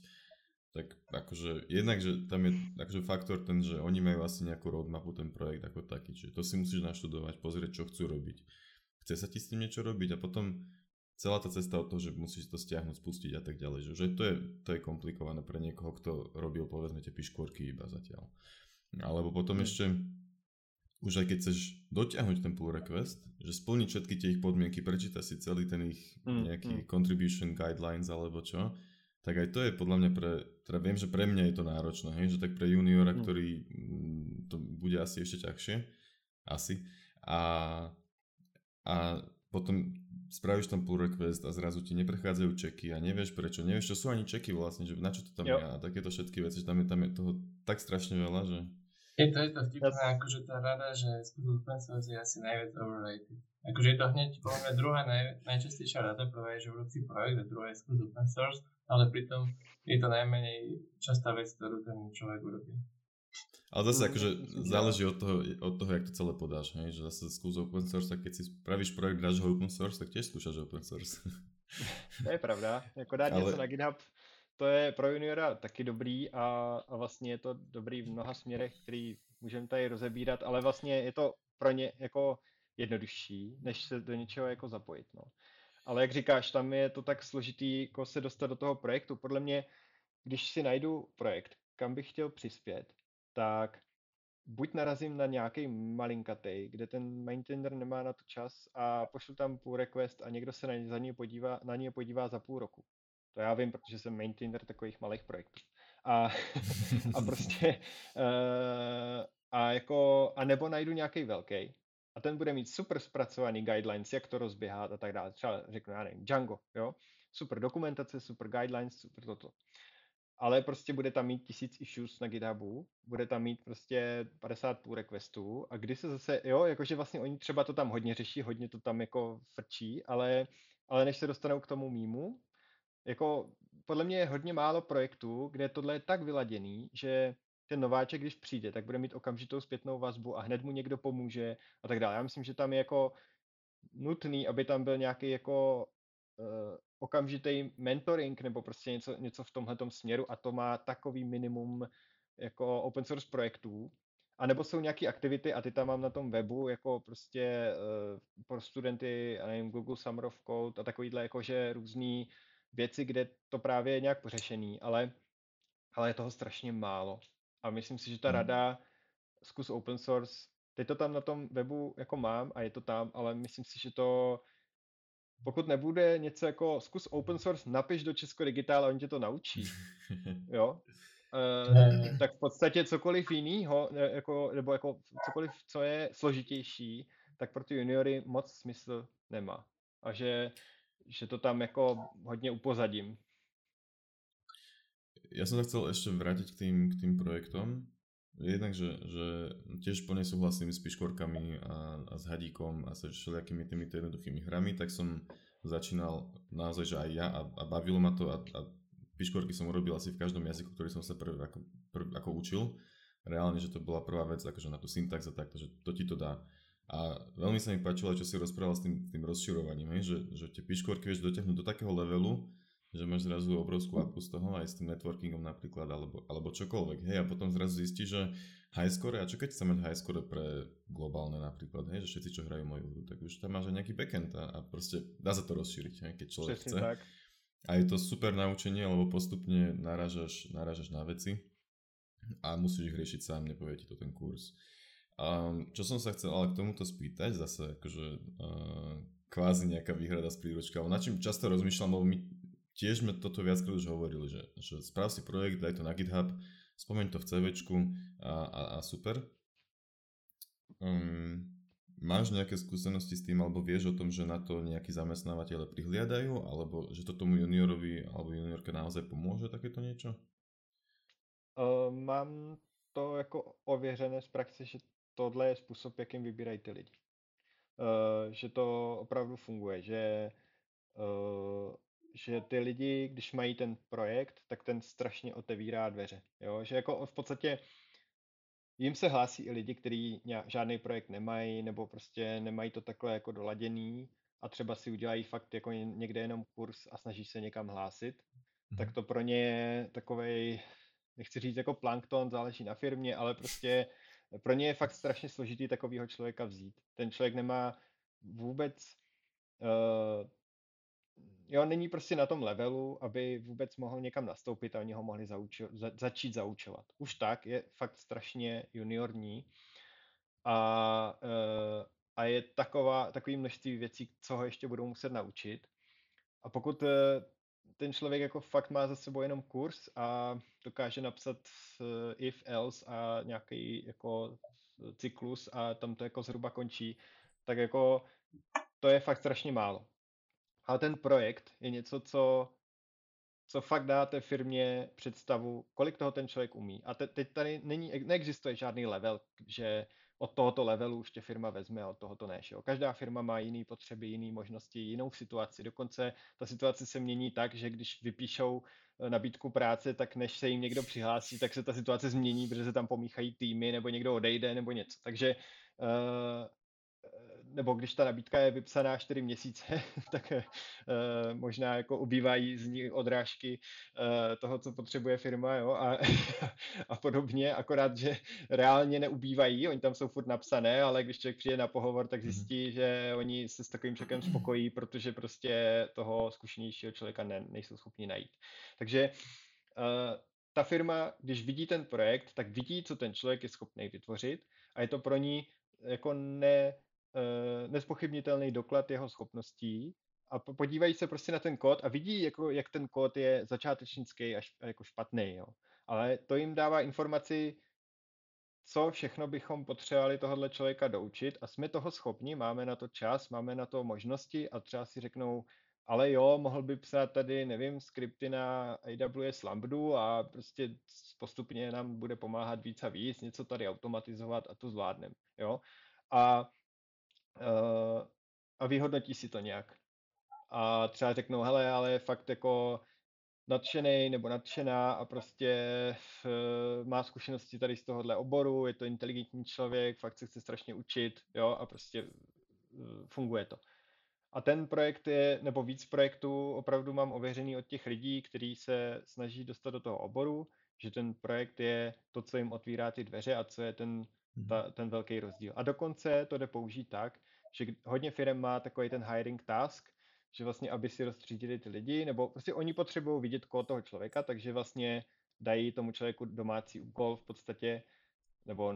tak akože jednak, že tam je akože faktor ten, že oni majú asi nejakú roadmapu, ten projekt ako taký, čiže to si musíš naštudovať, pozrieť, čo chcú robiť. Chce sa ti s tým niečo robiť a potom celá tá cesta od toho, že musíš to stiahnuť, spustiť a tak ďalej, že, že to, je, to je komplikované pre niekoho, kto robil povedzme tie piškôrky iba zatiaľ. Alebo potom mm. ešte, už aj keď chceš dotiahnuť ten pull request, že splniť všetky tie ich podmienky, prečíta si celý ten ich mm. nejaký mm. contribution guidelines alebo čo, tak aj to je podľa mňa pre, teda viem, že pre mňa je to náročné, hej, že tak pre juniora, mm. ktorý mm, to bude asi ešte ťažšie, asi. A, a potom spravíš tam pull request a zrazu ti neprechádzajú čeky a nevieš prečo, nevieš čo sú ani čeky vlastne, že na čo to tam jo. je a takéto všetky veci, že tam je, tam je toho tak strašne veľa, že... Je to, je to vtipné, akože tá rada, že skúsil open source je asi najviac overrated. Akože je to hneď, podľa mňa druhá naj, najčastejšia rada, prvá je, že projekt a druhá je skús open source, ale pritom je to najmenej častá vec, ktorú ten človek urobí. Ale zase akože záleží od toho, od toho, jak to celé podáš, hej? že zase skús open source, tak keď si spravíš projekt, dáš ho open source, tak tiež skúšaš open source. To je pravda, jako dát Ale... něco na GitHub, to je pro juniora taky dobrý a, a vlastně je to dobrý v mnoha směrech, který můžeme tady rozebírat, ale vlastně je to pro ně jako jednodušší, než se do něčeho jako zapojit. No. Ale jak říkáš, tam je to tak složitý, jako se dostat do toho projektu. Podle mě, když si najdu projekt, kam bych chtěl přispět, tak buď narazím na nějaký malinkatej, kde ten maintainer nemá na to čas a pošlu tam pull request a někdo se na, za něj podívá, na něj podívá za půl roku. To já vím, protože jsem maintainer takových malých projektů. A, a prostě uh, a jako, a nebo najdu nějaký velký a ten bude mít super zpracovaný guidelines, jak to rozběhat a tak dále. Třeba řeknu, já nevím, Django, jo? Super dokumentace, super guidelines, super toto ale prostě bude tam mít tisíc issues na GitHubu, bude tam mít prostě 50 pull requestů a kdy se zase, jo, jakože vlastně oni třeba to tam hodně řeší, hodně to tam jako frčí, ale, ale než se dostanou k tomu mýmu, jako podle mě je hodně málo projektů, kde tohle je tak vyladěný, že ten nováček, když přijde, tak bude mít okamžitou zpětnou vazbu a hned mu někdo pomůže a tak dále. Já myslím, že tam je jako nutný, aby tam byl nějaký jako uh, okamžitý mentoring nebo prostě něco, něco v tomhle směru a to má takový minimum jako open source projektů. A nebo jsou nějaké aktivity a ty tam mám na tom webu jako prostě uh, pro studenty, a nevím, Google Summer of Code a takovýhle jakože různé věci, kde to právě je nějak pořešený, ale, ale je toho strašně málo. A myslím si, že ta hmm. rada zkus open source, teď to tam na tom webu jako mám a je to tam, ale myslím si, že to pokud nebude něco jako zkus open source, napiš do Česko Digitál a oni tě to naučí. Jo? E, tak v podstatě cokoliv jiného, jako, nebo jako cokoliv, co je složitější, tak pro ty juniory moc smysl nemá. A že, že to tam jako hodně upozadím. Ja som sa chcel ešte vrátiť k tým, k tým projektom. Jednak, že, že tiež plne súhlasím s piškorkami a, a s hadíkom a s všelijakými týmito jednoduchými hrami, tak som začínal naozaj, že aj ja a, a bavilo ma to a, a piškorky som urobil asi v každom jazyku, ktorý som sa prv, ako, prv, ako učil. Reálne, že to bola prvá vec, akože na tú syntax a takto, že to ti to dá. A veľmi sa mi páčilo, čo si rozprával s tým, tým rozširovaním, hej, že, že tie piškorky vieš dotiahnuť do takého levelu, že máš zrazu obrovskú apku z toho aj s tým networkingom napríklad, alebo, alebo čokoľvek, hej, a potom zrazu zistíš, že high score, a čo keď chceš mať high score pre globálne napríklad, hej, že všetci, čo hrajú moju hru, tak už tam máš aj nejaký backend a, a proste dá sa to rozšíriť, hej, keď človek Přesne chce. Tak. A je to super naučenie, lebo postupne narážaš, narážaš na veci a musíš ich riešiť sám, nepovie ti to ten kurz. Um, čo som sa chcel ale k tomuto spýtať, zase akože uh, kvázi nejaká výhrada z príručka, na čím často rozmýšľam, lebo my tiež sme toto viackrát už hovorili, že, že správ si projekt, daj to na GitHub, spomeň to v CVčku a, a, a super. Um, máš nejaké skúsenosti s tým, alebo vieš o tom, že na to nejakí zamestnávateľe prihliadajú, alebo že to tomu juniorovi alebo juniorke naozaj pomôže takéto niečo? Uh, mám to jako ověřené z praxe, že tohle je způsob, jakým vybírají ty lidi. Uh, že to opravdu funguje, že, uh, že ty lidi, když mají ten projekt, tak ten strašně otevírá dveře. Jo? Že jako v podstatě jim se hlásí i lidi, kteří žádný projekt nemají, nebo prostě nemají to takhle jako doladěný a třeba si udělají fakt jako někde jenom kurz a snaží se někam hlásit, mm-hmm. tak to pro ně je takovej, nechci říct jako plankton, záleží na firmě, ale prostě pro ně je fakt strašně složitý takového člověka vzít. Ten člověk nemá vůbec, uh, jo, není prostě na tom levelu, aby vůbec mohl někam nastoupit a oni ho mohli zaučo, za, začít zaučovat. Už tak je fakt strašně juniorní a, uh, a je taková, takový množství věcí, co ho ještě budou muset naučit. A pokud uh, ten člověk jako fakt má za sebou jenom kurz a dokáže napsat if, else a nějaký jako cyklus a tam to jako zhruba končí, tak jako to je fakt strašně málo. Ale ten projekt je něco, co, co fakt dá té firmě představu, kolik toho ten člověk umí. A te, teď tady není, neexistuje žádný level, že od tohoto levelu už tě firma vezme a od tohoto ne. Jo? Každá firma má jiné potřeby, jiné možnosti, jinou situaci. Dokonce ta situace se mění tak, že když vypíšou eh, nabídku práce, tak než se jim někdo přihlásí, tak se ta situace změní, protože se tam pomíchají týmy, nebo někdo odejde, nebo něco. Takže uh, nebo když ta nabídka je vypsaná 4 měsíce, tak uh, možná jako ubývají z ní odrážky uh, toho, co potřebuje firma jo, a, a podobně, akorát, že reálně neubývají, oni tam jsou furt napsané, ale když člověk přijde na pohovor, tak mhm. zjistí, že oni se s takovým člověkem spokojí, protože prostě toho zkušenějšího člověka ne, nejsou schopni najít. Takže uh, ta firma, když vidí ten projekt, tak vidí, co ten člověk je schopný vytvořit a je to pro ní jako ne, nespochybnitelný doklad jeho schopností a podívají se prostě na ten kód a vidí, jako, jak ten kód je začátečnický až jako špatný. Jo. Ale to jim dává informaci, co všechno bychom potřebovali tohohle člověka doučit a jsme toho schopni, máme na to čas, máme na to možnosti a třeba si řeknou, ale jo, mohl by psát tady, nevím, skripty na AWS Lambdu a prostě postupně nám bude pomáhat víc a víc, něco tady automatizovat a to zvládneme, jo. A uh, a vyhodnotí si to nějak. A třeba řeknou, hele, ale fakt jako nadšený nebo nadšená a prostě uh, má zkušenosti tady z tohohle oboru, je to inteligentní člověk, fakt se chce strašně učit, jo, a prostě uh, funguje to. A ten projekt je, nebo víc projektů opravdu mám ověřený od těch lidí, kteří se snaží dostat do toho oboru, že ten projekt je to, co jim otvírá ty dveře a co je ten. Ta, ten velký rozdíl. A dokonce to jde použít tak, že hodně firm má takový ten hiring task, že vlastně, aby si rozstřídili ty lidi, nebo prostě oni potřebují vidět kód toho člověka, takže vlastně dají tomu člověku domácí úkol v podstatě, nebo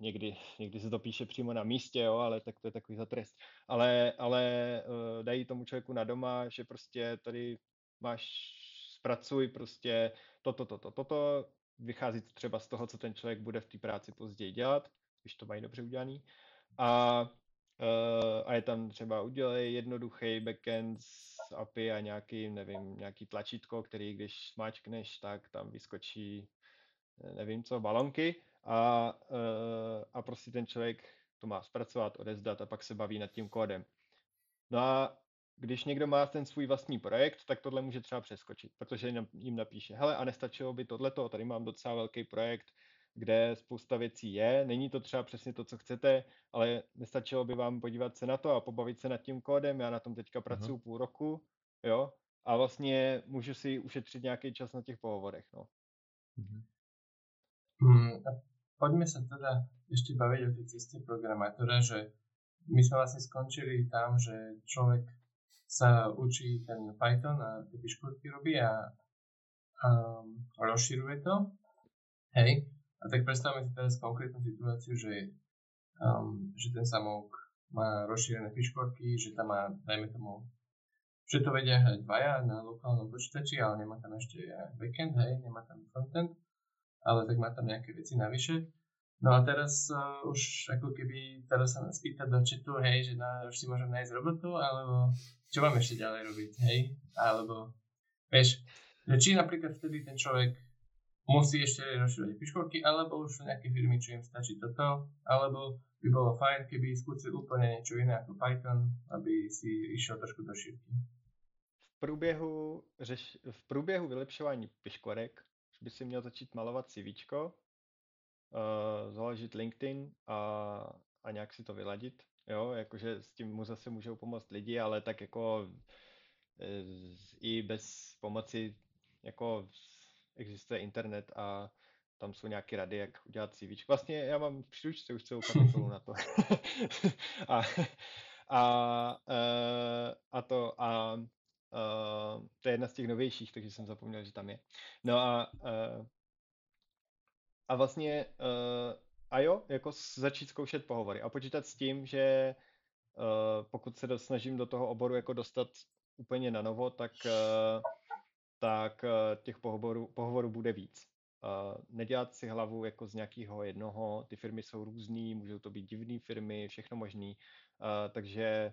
někdy, někdy se to píše přímo na místě, jo, ale tak to je takový za trest. Ale, ale uh, dají tomu člověku na doma, že prostě tady máš, zpracuj prostě toto, toto, toto, to, vychází to třeba z toho, co ten člověk bude v té práci později dělat, když to mají dobře udělaný. A, uh, a je tam třeba udělej jednoduchý backend s API a nějaký, nevím, nějaký tlačítko, který když smáčkneš, tak tam vyskočí, nevím co, balonky a, uh, a prostě ten člověk to má zpracovat, odezdat a pak se baví nad tím kódem. No a když někdo má ten svůj vlastní projekt, tak tohle může třeba přeskočit, protože jim napíše, hele, a nestačilo by tohleto, tady mám docela velký projekt, kde spousta věcí je, není to třeba přesně to, co chcete, ale nestačilo by vám podívat se na to a pobavit se nad tím kódem, já na tom teďka pracuji uh-huh. půl roku, jo, a vlastně můžu si ušetřit nějaký čas na těch pohovorech, no. Uh-huh. Hmm, poďme sa teda ešte baviť o tej ceste programátora, že my sme vlastne skončili tam, že človek sa učí ten Python a tie piškotky robí a, a rozširuje to. Hej. A tak predstavme si teraz konkrétnu situáciu, že um, že ten samouk má rozšírené piškorky, že tam má, dajme tomu, že to vedia hrať dvaja na lokálnom počítači, ale nemá tam ešte backend, hej, nemá tam frontend, ale tak má tam nejaké veci navyše. No a teraz uh, už ako keby teraz sa nás pýta do chatu, hej, že na, už si môžem nájsť robotu, alebo čo mám ešte ďalej robiť, hej, alebo vieš, že či napríklad vtedy ten človek musí ešte rozširovať piškorky, alebo už sú nejaké firmy, čo im stačí toto, alebo by bolo fajn, keby skúsil úplne niečo iné ako Python, aby si išiel trošku do šírky. V průběhu, řeš, v průběhu vylepšování piškorek by si měl začít malovat CVčko, uh, založit LinkedIn a, a nějak si to vyladit. Jo, jakože s tím mu zase můžou pomoct lidi, ale tak jako e, i bez pomoci jako existuje internet a tam jsou nějaké rady, jak udělat CV. Vlastně já mám v příručce už celou kapitolu na to. a, a, e, a to a Uh, to je jedna z těch novějších, takže jsem zapomněl, že tam je. No a, uh, a vlastně uh, a jo, jako začít zkoušet pohovory a počítat s tím, že uh, pokud se snažím do toho oboru jako dostat úplně na novo, tak, uh, tak uh, těch pohovorů, pohovorů bude víc. Uh, nedělat si hlavu jako z nějakého jednoho, ty firmy jsou různý, můžou to být divné firmy, všechno možný, uh, takže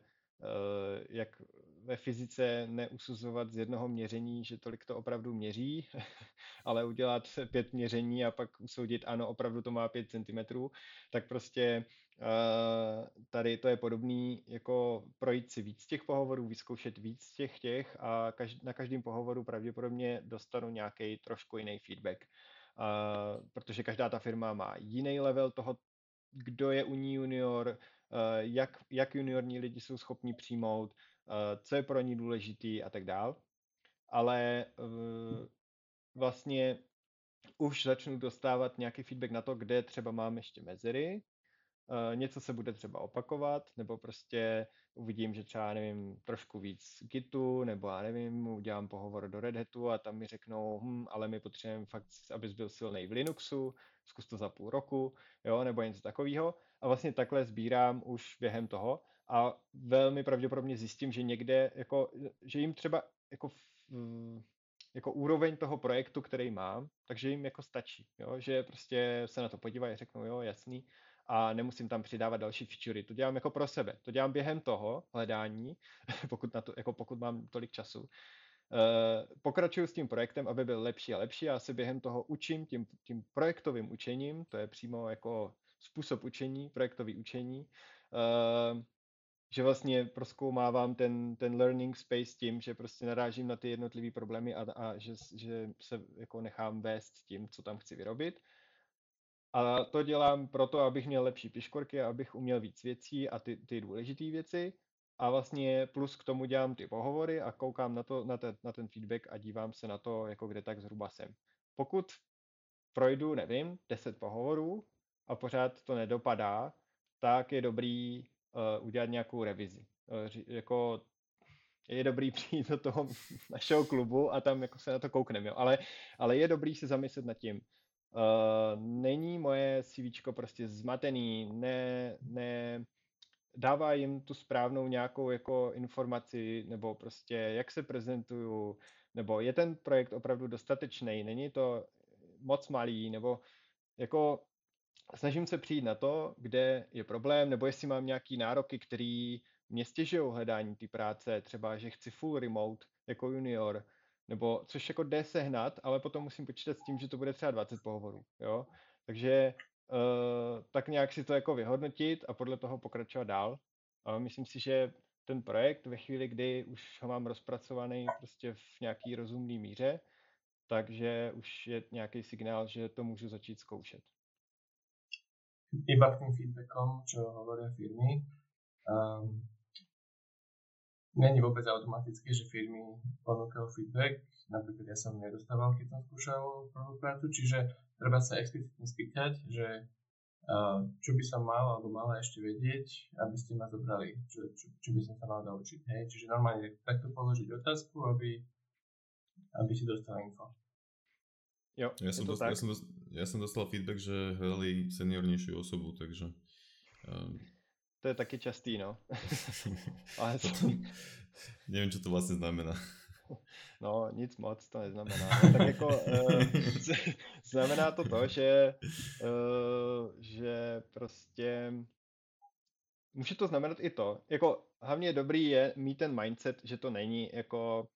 jak ve fyzice neusuzovat z jednoho měření, že tolik to opravdu měří, ale udělat pět měření a pak usoudit, ano, opravdu to má pět centimetrů, tak prostě uh, tady to je podobný, jako projít si víc těch pohovorů, vyzkoušet víc těch těch a na každém pohovoru pravděpodobně dostanu nějaký trošku jiný feedback. Uh, protože každá ta firma má jiný level toho, kdo je u ní junior, jak, jak juniorní lidi jsou schopni přijmout, Eh, co je pro ní důležitý a tak dál. Ale eh, vlastně už začnu dostávat nějaký feedback na to, kde třeba mám ještě mezery, něco se bude třeba opakovat, nebo prostě uvidím, že třeba, nevím, trošku víc Gitu, nebo já nevím, udělám pohovor do Red Hatu a tam mi řeknou, hm, ale my potřebujeme fakt, abys byl silný v Linuxu, zkus to za půl roku, jo, nebo něco takového. A vlastně takhle sbírám už během toho a velmi pravděpodobně zjistím, že někde, jako, že jim třeba jako, jako úroveň toho projektu, který mám, takže jim jako stačí, jo? že prostě se na to podívají řeknou, jo, jasný, a nemusím tam přidávat další featurey. To dělám jako pro sebe. To dělám během toho hledání, pokud, na to, jako pokud mám tolik času. Uh, pokračuju s tím projektem, aby byl lepší a lepší. Já se během toho učím tím, tím projektovým učením, to je přímo jako způsob učení, projektový učení. Uh, že vlastně proskoumávám ten, ten learning space tím, že prostě narážím na ty jednotlivé problémy a, a že, že se jako nechám vést tím, co tam chci vyrobit. A to dělám proto, abych měl lepší piškorky, abych uměl víc věcí a ty, ty důležité věci. A vlastně plus k tomu dělám ty pohovory a koukám na, to, na, ten, na ten feedback a dívám se na to, jako kde tak zhruba jsem. Pokud projdu, nevím, 10 pohovorů a pořád to nedopadá, tak je dobrý uh, udělat nějakou revizi. Uh, jako je dobrý přijít do toho našeho klubu a tam jako se na to koukneme. Ale, ale je dobrý se zamyslet nad tím. Uh, není moje CV prostě zmatený, ne, ne, dává jim tu správnou nějakou jako informaci, nebo prostě jak se prezentuju, nebo je ten projekt opravdu dostatečný, není to moc malý, nebo jako snažím se přijít na to, kde je problém, nebo jestli mám nějaký nároky, který mě stěžují hledání té práce, třeba, že chci full remote jako junior, nebo což jako jde sehnat, ale potom musím počítat s tím, že to bude třeba 20 pohovorů, jo. Takže uh, tak nějak si to jako vyhodnotit a podle toho pokračovat dál. A myslím si, že ten projekt ve chvíli, kdy už ho mám rozpracovaný prostě v nějaký rozumný míře, takže už je nějaký signál, že to můžu začít zkoušet iba k tým feedbackom, čo hovoria firmy. Um, Není vôbec automatické, že firmy ponúkajú feedback. Napríklad ja som nedostával, keď som skúšal prvú prácu, čiže treba sa explicitne spýtať, že uh, čo by som mal alebo mala ešte vedieť, aby ste ma zobrali, čo, čo, čo by som sa mal naučiť. Hej? Čiže normálne takto položiť otázku, aby, aby si dostal info. Jo, ja, som dostal, ja, som dostal, ja som dostal feedback, že hľadali seniornejšiu osobu, takže... Um, to je taky častý, no. Ale to... Nevím, co to vlastně znamená. No, nic moc to neznamená. No, tak jako uh, znamená to to, že, uh, že prostě může to znamenat i to. Jako hlavně dobrý je mít ten mindset, že to není jako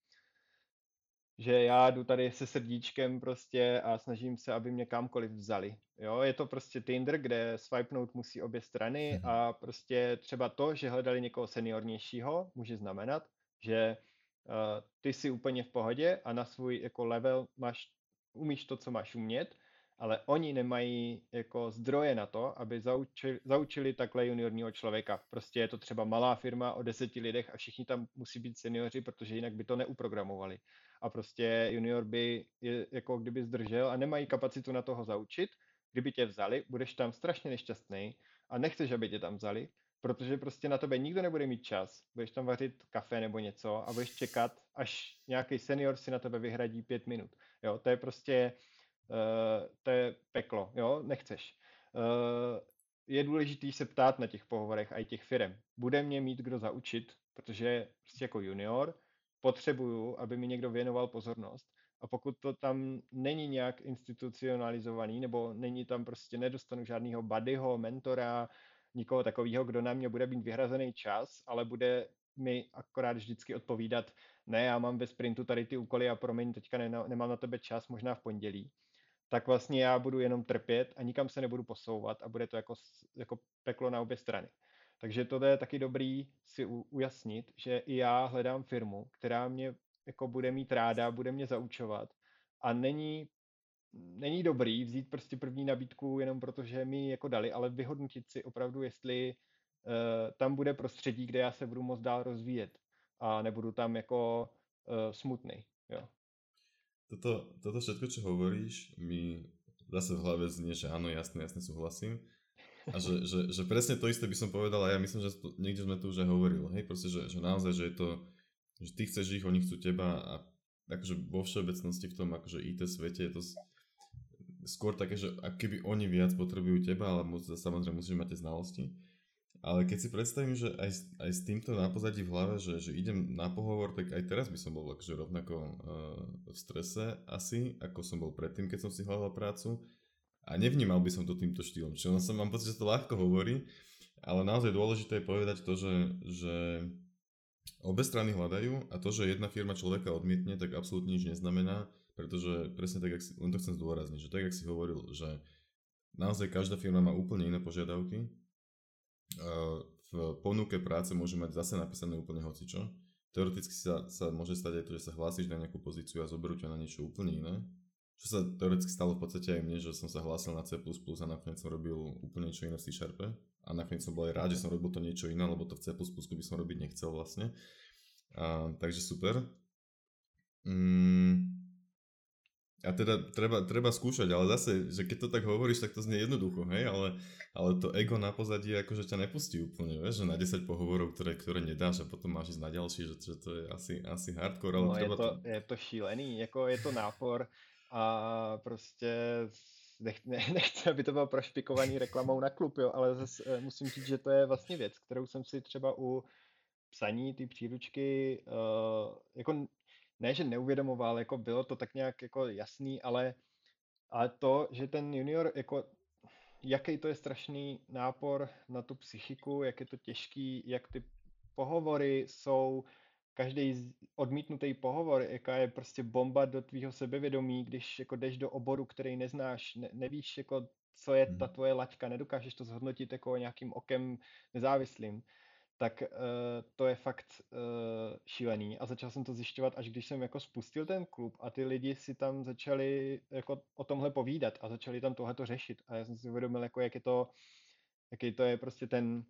že já jdu tady se srdíčkem prostě a snažím se, aby mě kamkoliv vzali. Jo, je to prostě Tinder, kde swipenout musí obě strany mhm. a prostě třeba to, že hledali někoho seniornějšího, může znamenat, že uh, ty jsi úplně v pohodě a na svůj jako level máš, umíš to, co máš umět, ale oni nemají jako zdroje na to, aby zaučili, zaučili takhle juniorního člověka. Prostě je to třeba malá firma o deseti lidech a všichni tam musí být seniori, protože jinak by to neuprogramovali. A prostě junior by je, jako kdyby zdržel a nemají kapacitu na toho zaučit. Kdyby tě vzali, budeš tam strašně nešťastný a nechceš, aby tě tam vzali, protože prostě na tebe nikdo nebude mít čas. Budeš tam vařit kafe nebo něco a budeš čekat, až nějaký senior si na tebe vyhradí pět minut. Jo, to je prostě to je peklo, jo, nechceš. Uh, je důležité se ptát na těch pohovorech a i těch firm. Bude mě mít kdo zaučit, protože prostě jako junior potřebuju, aby mi někdo věnoval pozornost. A pokud to tam není nějak institucionalizovaný, nebo není tam prostě, nedostanu žádného buddyho, mentora, nikoho takového, kdo na mě bude mít vyhrazený čas, ale bude mi akorát vždycky odpovídat, ne, já mám ve sprintu tady ty úkoly a promiň, teďka nemám na tebe čas, možná v pondělí tak vlastně já budu jenom trpět a nikam se nebudu posouvat a bude to jako, jako peklo na obě strany. Takže to je taky dobrý si ujasnit, že i já hledám firmu, která mě jako bude mít ráda, bude mě zaučovat a není, není dobrý vzít prostě první nabídku jenom proto, že mi jako dali, ale vyhodnotit si opravdu, jestli uh, tam bude prostředí, kde já se budu moc dál rozvíjet a nebudu tam jako uh, smutný. Jo toto, toto všetko, čo hovoríš, mi zase v hlave znie, že áno, jasne, jasne súhlasím. A že, že, že presne to isté by som povedal a ja myslím, že to, niekde sme to už aj hovorili, hej, proste, že, že naozaj, že je to, že ty chceš ich, oni chcú teba a takže vo všeobecnosti v tom akože IT svete je to skôr také, že keby oni viac potrebujú teba, ale samozrejme musíš mať tie znalosti. Ale keď si predstavím, že aj, aj s týmto na pozadí v hlave, že, že idem na pohovor, tak aj teraz by som bol akože rovnako uh, v strese asi, ako som bol predtým, keď som si hľadal prácu. A nevnímal by som to týmto štýlom. Čiže som mám pocit, že to ľahko hovorí, ale naozaj dôležité je povedať to, že, že obe strany hľadajú a to, že jedna firma človeka odmietne, tak absolútne nič neznamená, pretože presne tak, si, len to chcem zdôrazniť, že tak, jak si hovoril, že naozaj každá firma má úplne iné požiadavky v ponuke práce môže mať zase napísané úplne hocičo. Teoreticky sa, sa môže stať aj to, že sa hlásiš na nejakú pozíciu a zoberú ťa na niečo úplne iné. Čo sa teoreticky stalo v podstate aj mne, že som sa hlásil na C++ a nakoniec som robil úplne niečo iné v C. A nakoniec som bol aj rád, že som robil to niečo iné, lebo to v C++ by som robiť nechcel vlastne. A, takže super. Mm, a teda treba, treba skúšať, ale zase, že keď to tak hovoríš, tak to znie jednoducho, hej, ale, ale to ego na pozadí akože ťa nepustí úplne, vieš, že na 10 pohovorov, ktoré, ktoré nedáš a potom máš ísť na ďalší, že, že to je asi, asi hardcore, ale no, treba je to, to... je to šílený, jako je to nápor a prostě nech, ne, nechci, aby to bylo prošpikovaný reklamou na klub, jo, ale zase eh, musím říct, že to je vlastně věc, kterou jsem si třeba u psaní ty příručky uh, jako ne, že neuvědomoval, jako bylo to tak nějak jako jasný, ale, ale to, že ten junior, jako jaký to je strašný nápor na tu psychiku, jak je to těžký, jak ty pohovory jsou, každý odmítnutý pohovor, jaká je prostě bomba do tvýho sebevědomí, když jako jdeš do oboru, který neznáš, ne, nevíš, jako, co je ta hmm. tvoje laťka, nedokážeš to zhodnotit jako nějakým okem nezávislým tak uh, to je fakt uh, šílený. A začal jsem to zjišťovat, až když jsem jako spustil ten klub a ty lidi si tam začali jako o tomhle povídat a začali tam tohleto řešit. A já jsem si uvědomil, jako jak je to, jaký to je prostě ten,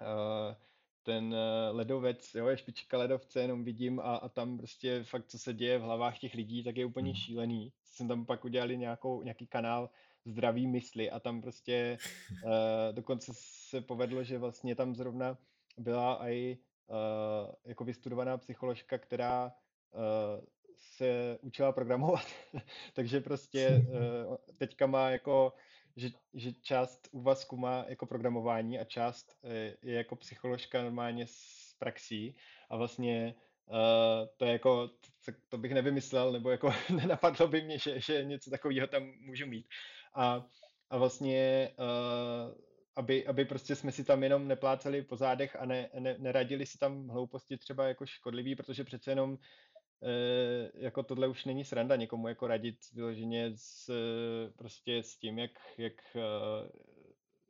uh, ten ledovec, jo, je špička ledovce, jenom vidím a, a tam prostě fakt, co se děje v hlavách těch lidí, tak je úplně mm. šílený. Jsem tam pak udělali nějakou, nějaký kanál zdraví mysli a tam prostě uh, dokonce se povedlo, že vlastně tam zrovna byla i uh, jako vystudovaná psycholožka, která uh, se učila programovat, takže prostě uh, teďka má jako že, že část úvazku má jako programování a část je jako psycholožka normálně s praxí a vlastně Uh, to je jako, to, to bych nevymyslel, nebo jako nenapadlo by mě, že, že něco takového tam můžu mít. A, a vlastně, aby, aby prostě jsme si tam jenom nepláceli po zádech a ne, ne, neradili si tam hlouposti třeba jako škodlivý, protože přece jenom uh, jako tohle už není sranda někomu jako radit vyloženě s, prostě s tím, jak, jak, uh,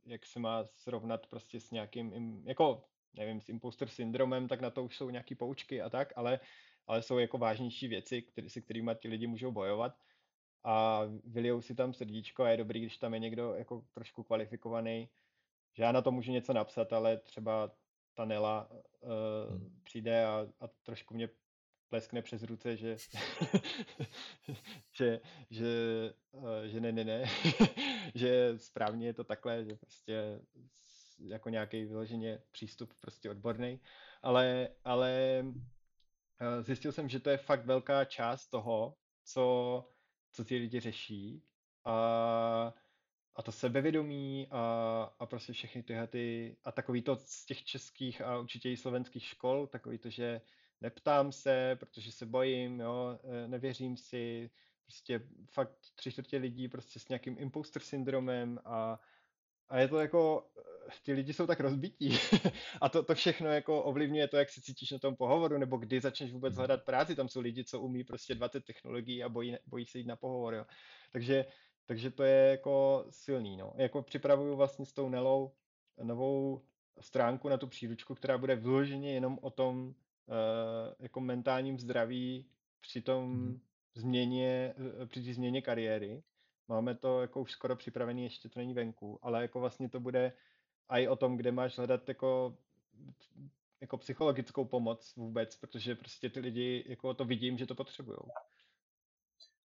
jak se má srovnat prostě s nějakým, jako nevím, s imposter syndromem, tak na to už jsou nějaké poučky a tak, ale, ale jsou jako vážnější věci, který, se kterými ti lidi můžou bojovat a vylijou si tam srdíčko a je dobrý, když tam je někdo jako trošku kvalifikovaný, že já na to můžu něco napsat, ale třeba ta Nela uh, hmm. přijde a, a trošku mě pleskne přes ruce, že, že, že, uh, že ne, ne, ne, že správně je to takhle, že prostě jako nějaký vyloženě přístup prostě odborný, ale, ale eh, zjistil jsem, že to je fakt velká část toho, co, co ty lidi řeší a, a to sebevědomí a, a prostě všechny tyhle ty, a takový to z těch českých a určitě i slovenských škol, takový to, že neptám se, protože se bojím, jo, eh, nevěřím si, prostě fakt tři čtvrtě lidí prostě s nějakým imposter syndromem a, a je to jako, ty lidi jsou tak rozbití a to, to všechno jako ovlivňuje to, jak se cítíš na tom pohovoru, nebo kdy začneš vůbec mhm. hledat práci. Tam jsou lidi, co umí prostě 20 technologií a bojí, bojí se jít na pohovor. Jo. Takže, takže to je jako silný. No. Jako připravuju vlastně s tou Nelou novou stránku na tu příručku, která bude vyloženě jenom o tom uh, jako mentálním zdraví při tom mm. změně, eh, při změně kariéry. Máme to jako už skoro připravený, ještě to není venku, ale jako vlastně to bude i o tom, kde máš hledat jako, jako psychologickou pomoc vůbec, protože prostě ty lidi jako to vidím, že to potřebují.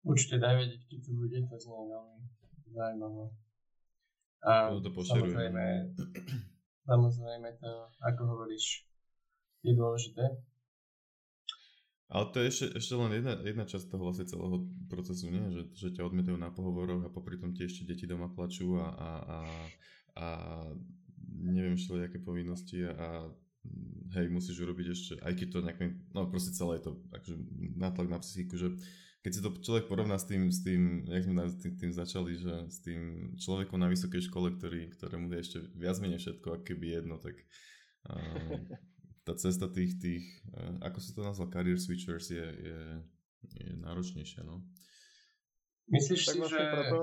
Určitě daj vědět, když to bude, to zní velmi zajímavé. A to, to samozřejmě, samozřejmě to, ako hovoríš, je důležité. Ale to je ešte, ešte len jedna, jedna časť toho vlastne celého procesu, nie? Že, že ťa odmietajú na pohovoroch a popri tom ti ešte deti doma plačú a, a, a, a neviem aké povinnosti a hej, musíš urobiť ešte, aj keď to nejakým, no proste celé je to akože nátlak na psychiku, že keď si to človek porovná s tým, s tým jak sme tým, tým začali, že s tým človekom na vysokej škole, ktorý, ktorému je ešte viac menej všetko, ako keby jedno, tak uh, tá cesta tých, tých uh, ako sa to nazval, career switchers je, je, je náročnejšia, no. Myslíš tak si, vlastne že... Proto...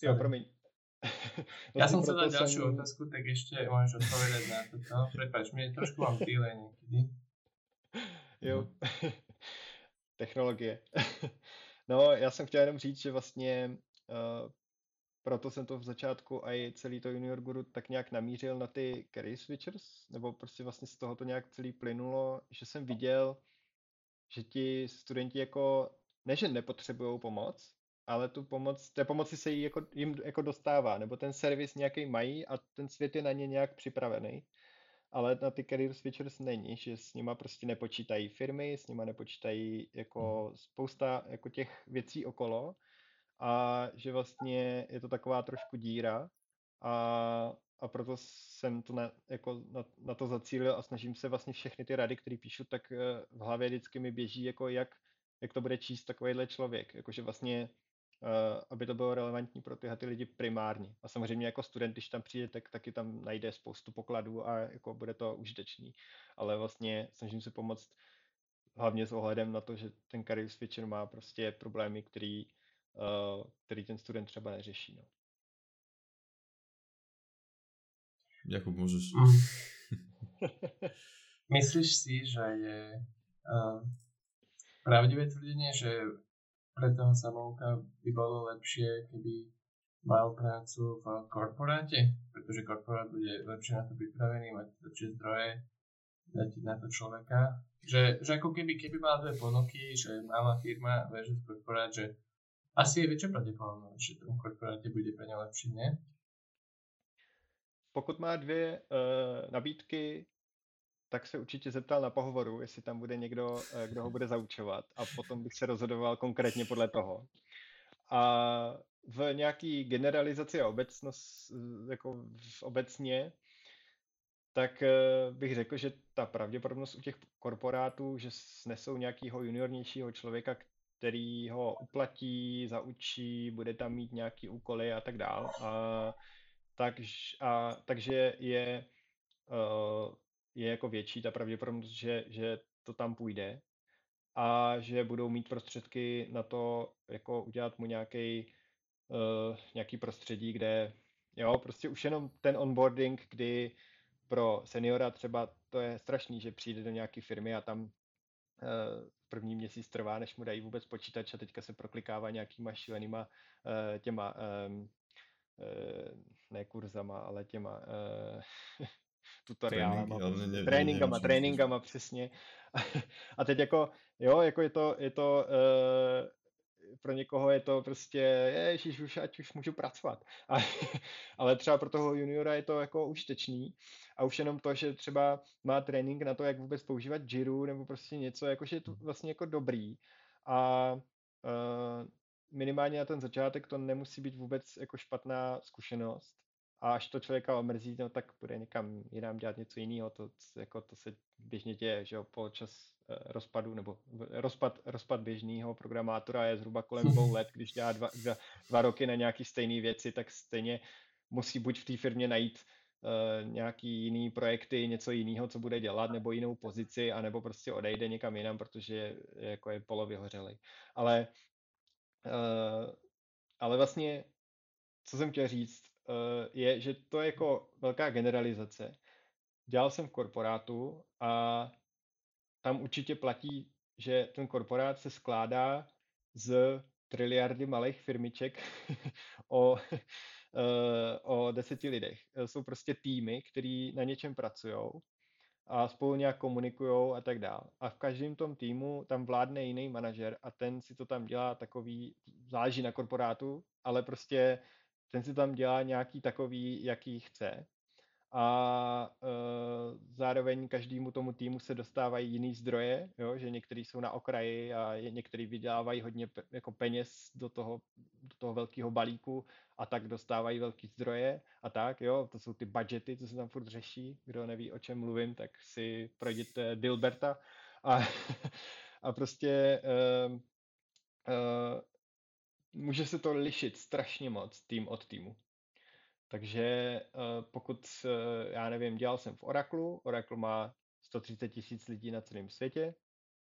Jo, promiň. ja som chcel dať ďalšiu som... otázku, tak ešte môžeš odpovedať na toto. Prepač, mi trošku mám delay niekedy. Jo. Technologie. no, já jsem chtěl jenom říct, že vlastně uh, proto jsem to v začátku a i celý to Junior Guru tak nějak namířil na ty carry switchers, nebo prostě vlastně z toho to nějak celý plynulo, že jsem viděl, že ti studenti jako, ne že nepotřebují pomoc, ale tu pomoc, té pomoci se jí jako, jim jako dostává, nebo ten servis nějaký mají a ten svět je na ně nějak připravený. Ale na ty career switchers není, že s nima prostě nepočítají firmy, s nima nepočítají jako mhm. spousta jako těch věcí okolo a že vlastně je to taková trošku díra a, a proto jsem to na, jako na, na to zacílil a snažím se vlastně všechny ty rady, které píšu, tak eh, v hlavě vždycky mi běží, jako jak, jak to bude číst takovýhle člověk. Jakože vlastně aby to bylo relevantní pro tyhle ty lidi primárně. A samozřejmě jako student, když tam přijde, tak taky tam najde spoustu pokladů a jako bude to užitečný. Ale vlastně snažím se pomoct hlavně s ohledem na to, že ten career switcher má prostě problémy, který, uh, který ten student třeba neřeší. No. Jakub, můžeš. Mm. Myslíš si, že je uh, pravdivé tvrdenie, že pre toho samouka by bolo lepšie, keby mal prácu v korporáte, pretože korporát bude lepšie na to pripravený, mať lepšie zdroje, dať na to človeka. Že, že ako keby, keby mal dve ponuky, že malá firma versus korporát, že asi je väčšia pravdepodobnosť, že tom korporáte bude pre ňa lepšie, nie? Pokud má dvě uh, nabídky, tak se určitě zeptal na pohovoru, jestli tam bude někdo, eh, kdo ho bude zaučovat a potom bych se rozhodoval konkrétně podle toho. A v nějaký generalizaci a obecnost, jako v obecně, tak eh, bych řekl, že ta pravděpodobnost u těch korporátů, že snesou nějakého juniornějšího člověka, který ho uplatí, zaučí, bude tam mít nějaký úkoly a tak dál. A, takže, a, takže je, uh, je jako větší ta pravděpodobnost, že, že to tam půjde a že budou mít prostředky na to, jako udělat mu nějaký uh, nějaký prostředí, kde jo, prostě už jenom ten onboarding, kdy pro seniora třeba to je strašný, že přijde do nějaké firmy a tam uh, první měsíc trvá, než mu dají vůbec počítač a teďka se proklikává nějakýma šílenýma uh, těma um, ne kurzama, ale těma tutoriálama, Tréninky, prostě, tréninkama, tréninkama, přesně. A teď jako, jo, jako je to, je to uh, pro někoho je to prostě, ježiš, už ať už můžu pracovat. A, ale třeba pro toho juniora je to jako užitečný a už jenom to, že třeba má trénink na to, jak vůbec používat Jiru nebo prostě něco, jakože je to vlastně jako dobrý a uh, minimálně na ten začátek to nemusí být vůbec jako špatná zkušenost a až to člověka omrzí, no tak bude někam jinam dělat něco jiného, to, jako to se běžně děje, že jo, po čas eh, rozpadu, nebo rozpad, rozpad běžného programátora je zhruba kolem dvou let, když dělá dva, dva, dva roky na nějaký stejné věci, tak stejně musí buď v té firmě najít uh, nějaký jiný projekty, něco jiného, co bude dělat, nebo jinou pozici, anebo prostě odejde někam jinam, protože je, jako je polovyhořelej. Ale, uh, ale vlastně, co jsem chtěl říct, je, že to je jako velká generalizace. Dělal jsem v korporátu a tam určitě platí, že ten korporát se skládá z triliardy malých firmiček o, uh, o deseti lidech. Jsou prostě týmy, který na něčem pracují a spolu nějak komunikují a tak dále. A v každém tom týmu tam vládne jiný manažer a ten si to tam dělá takový, záleží na korporátu, ale prostě ten si tam dělá nějaký takový, jaký chce. A e, zároveň každému tomu týmu se dostávají jiný zdroje, jo? že některý jsou na okraji a některý vydělávají hodně pe, jako peněz do toho, do toho velkého balíku a tak dostávají velký zdroje a tak, jo, to jsou ty budgety, co se tam furt řeší, kdo neví, o čem mluvím, tak si projděte Dilberta a, a prostě e, e, může se to lišit strašně moc tým od týmu. Takže eh, pokud, já nevím, dělal jsem v Oracle, Oracle má 130 tisíc lidí na celém světě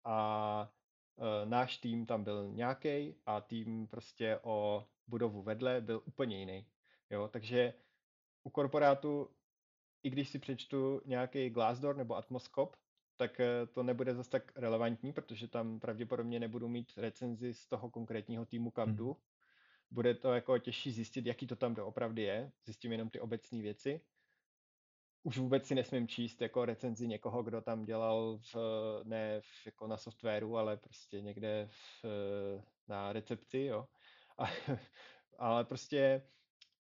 a eh, náš tým tam byl nějaký a tým prostě o budovu vedle byl úplně jiný. Jo, takže u korporátu, i když si přečtu nějaký Glassdoor nebo Atmoscope, tak eh, to nebude zase tak relevantní, protože tam pravděpodobně nebudu mít recenzi z toho konkrétního týmu, kam hmm. jdu. Bude to jako těžší zjistit, jaký to tam doopravdy je. Zjistím jenom ty obecné věci. Už vůbec si nesmím číst jako recenzi někoho, kdo tam dělal v, ne v, jako na softwaru, ale prostě někde v, na recepci, jo. A, ale prostě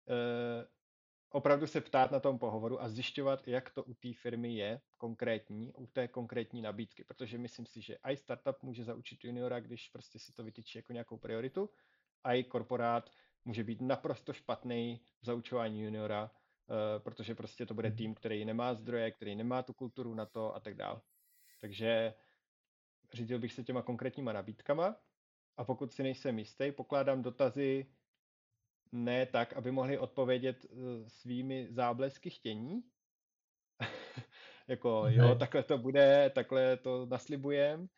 eh, opravdu se ptát na tom pohovoru a zjišťovat, jak to u té firmy je konkrétní, u té konkrétní nabídky, protože myslím si, že i startup může zaučit juniora, když prostě si to vytyčí jako nějakou prioritu, a i korporát může být naprosto špatný v zaučování juniora, uh, protože prostě to bude mhm. tým, který nemá zdroje, který nemá tu kulturu na to a tak dále. Takže řídil bych se těma konkrétníma nabídkama a pokud si nejsem jistý, pokládám dotazy ne tak, aby mohli odpovědět eh, svými záblesky chtění. jako ne. jo, takhle to bude, takhle to naslibujem,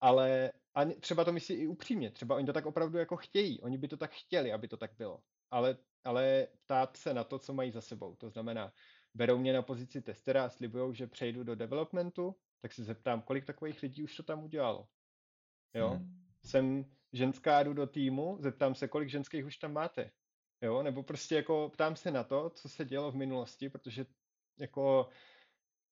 ale a třeba to myslí i upřímně, třeba oni to tak opravdu jako chtějí, oni by to tak chtěli, aby to tak bylo, ale, ale ptát se na to, co mají za sebou, to znamená, berou mě na pozici testera a slibují, že přejdu do developmentu, tak se zeptám, kolik takových lidí už to tam udělalo. Jo? Hmm. Jsem ženská, jdu do týmu, zeptám se, kolik ženských už tam máte. Jo, nebo prostě jako ptám se na to, co se dělo v minulosti, protože jako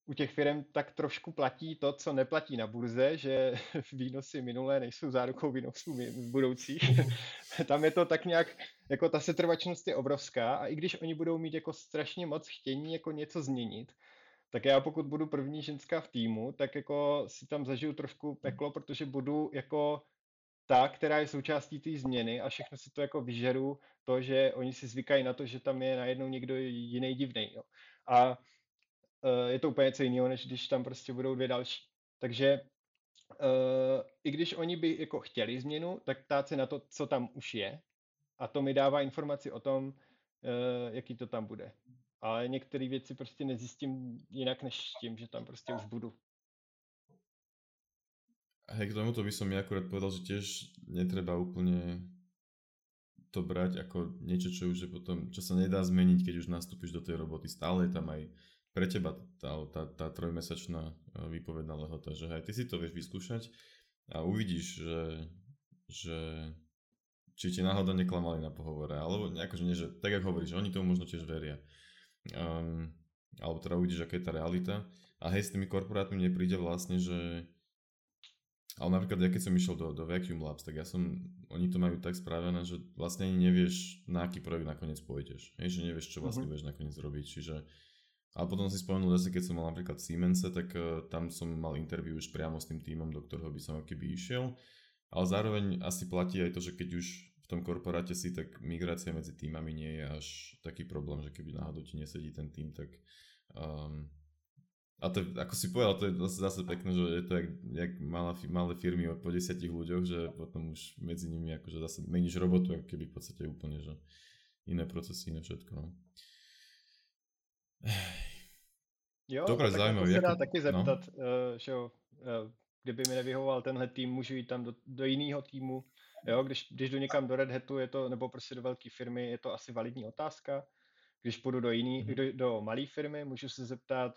u těch firm tak trošku platí to, co neplatí na burze, že výnosy minulé nejsou zárukou výnosů budoucích. Tam je to tak nějak, jako ta setrvačnost je obrovská a i když oni budou mít jako strašně moc chtění jako něco změnit, tak já pokud budu první ženská v týmu, tak jako si tam zažiju trošku peklo, protože budu jako ta, která je součástí té změny a všechno si to jako vyžeru, to, že oni si zvykají na to, že tam je najednou někdo jiný divný. Jo. A uh, je to úplně něco jiného, než když tam prostě budou dvě další. Takže uh, i když oni by jako chtěli změnu, tak ptát se na to, co tam už je. A to mi dává informaci o tom, uh, jaký to tam bude. Ale některé věci prostě nezjistím jinak, než tím, že tam prostě už budu. Hej, k tomuto by som ja akurát povedal, že tiež netreba úplne to brať ako niečo, čo už je potom, čo sa nedá zmeniť, keď už nastúpiš do tej roboty. Stále je tam aj pre teba tá, tá, tá trojmesačná e, výpovedná lehota, že aj ty si to vieš vyskúšať a uvidíš, že, že či ti náhodou neklamali na pohovore, alebo akože nie, že tak ako hovoríš, oni tomu možno tiež veria. Um, alebo teda uvidíš, aká je tá realita. A hej, s tými korporátmi mne príde vlastne, že ale napríklad ja keď som išiel do, do Vacuum Labs, tak ja som, oni to majú tak spravené, že vlastne ani nevieš, na aký projekt nakoniec pôjdeš. Hej, že nevieš, čo vlastne uh-huh. budeš nakoniec robiť. Čiže, ale potom si spomenul zase, keď som mal napríklad Siemense, tak uh, tam som mal interview už priamo s tým týmom, do ktorého by som keby išiel. Ale zároveň asi platí aj to, že keď už v tom korporáte si, tak migrácia medzi týmami nie je až taký problém, že keby náhodou ti nesedí ten tým, tak um, a to, ako si povedal, to je zase pekné, že je to jak, jak malá, malé firmy po desiatich ľuďoch, že potom už medzi nimi akože zase meníš robotu, ako keby v podstate úplne, že iné procesy, iné všetko. No. Jo, Dobre, zaujímavé. se dá taky no. zeptat, no? uh, že jo, uh, kdyby mi nevyhovoval tenhle tým, můžu jít tam do, do jiného týmu. Jo, když, když jdu někam do Red Hatu, je to, nebo prostě do velké firmy, je to asi validní otázka. Když půjdu do jiný, mm-hmm. do, do malé firmy, můžu se zeptat,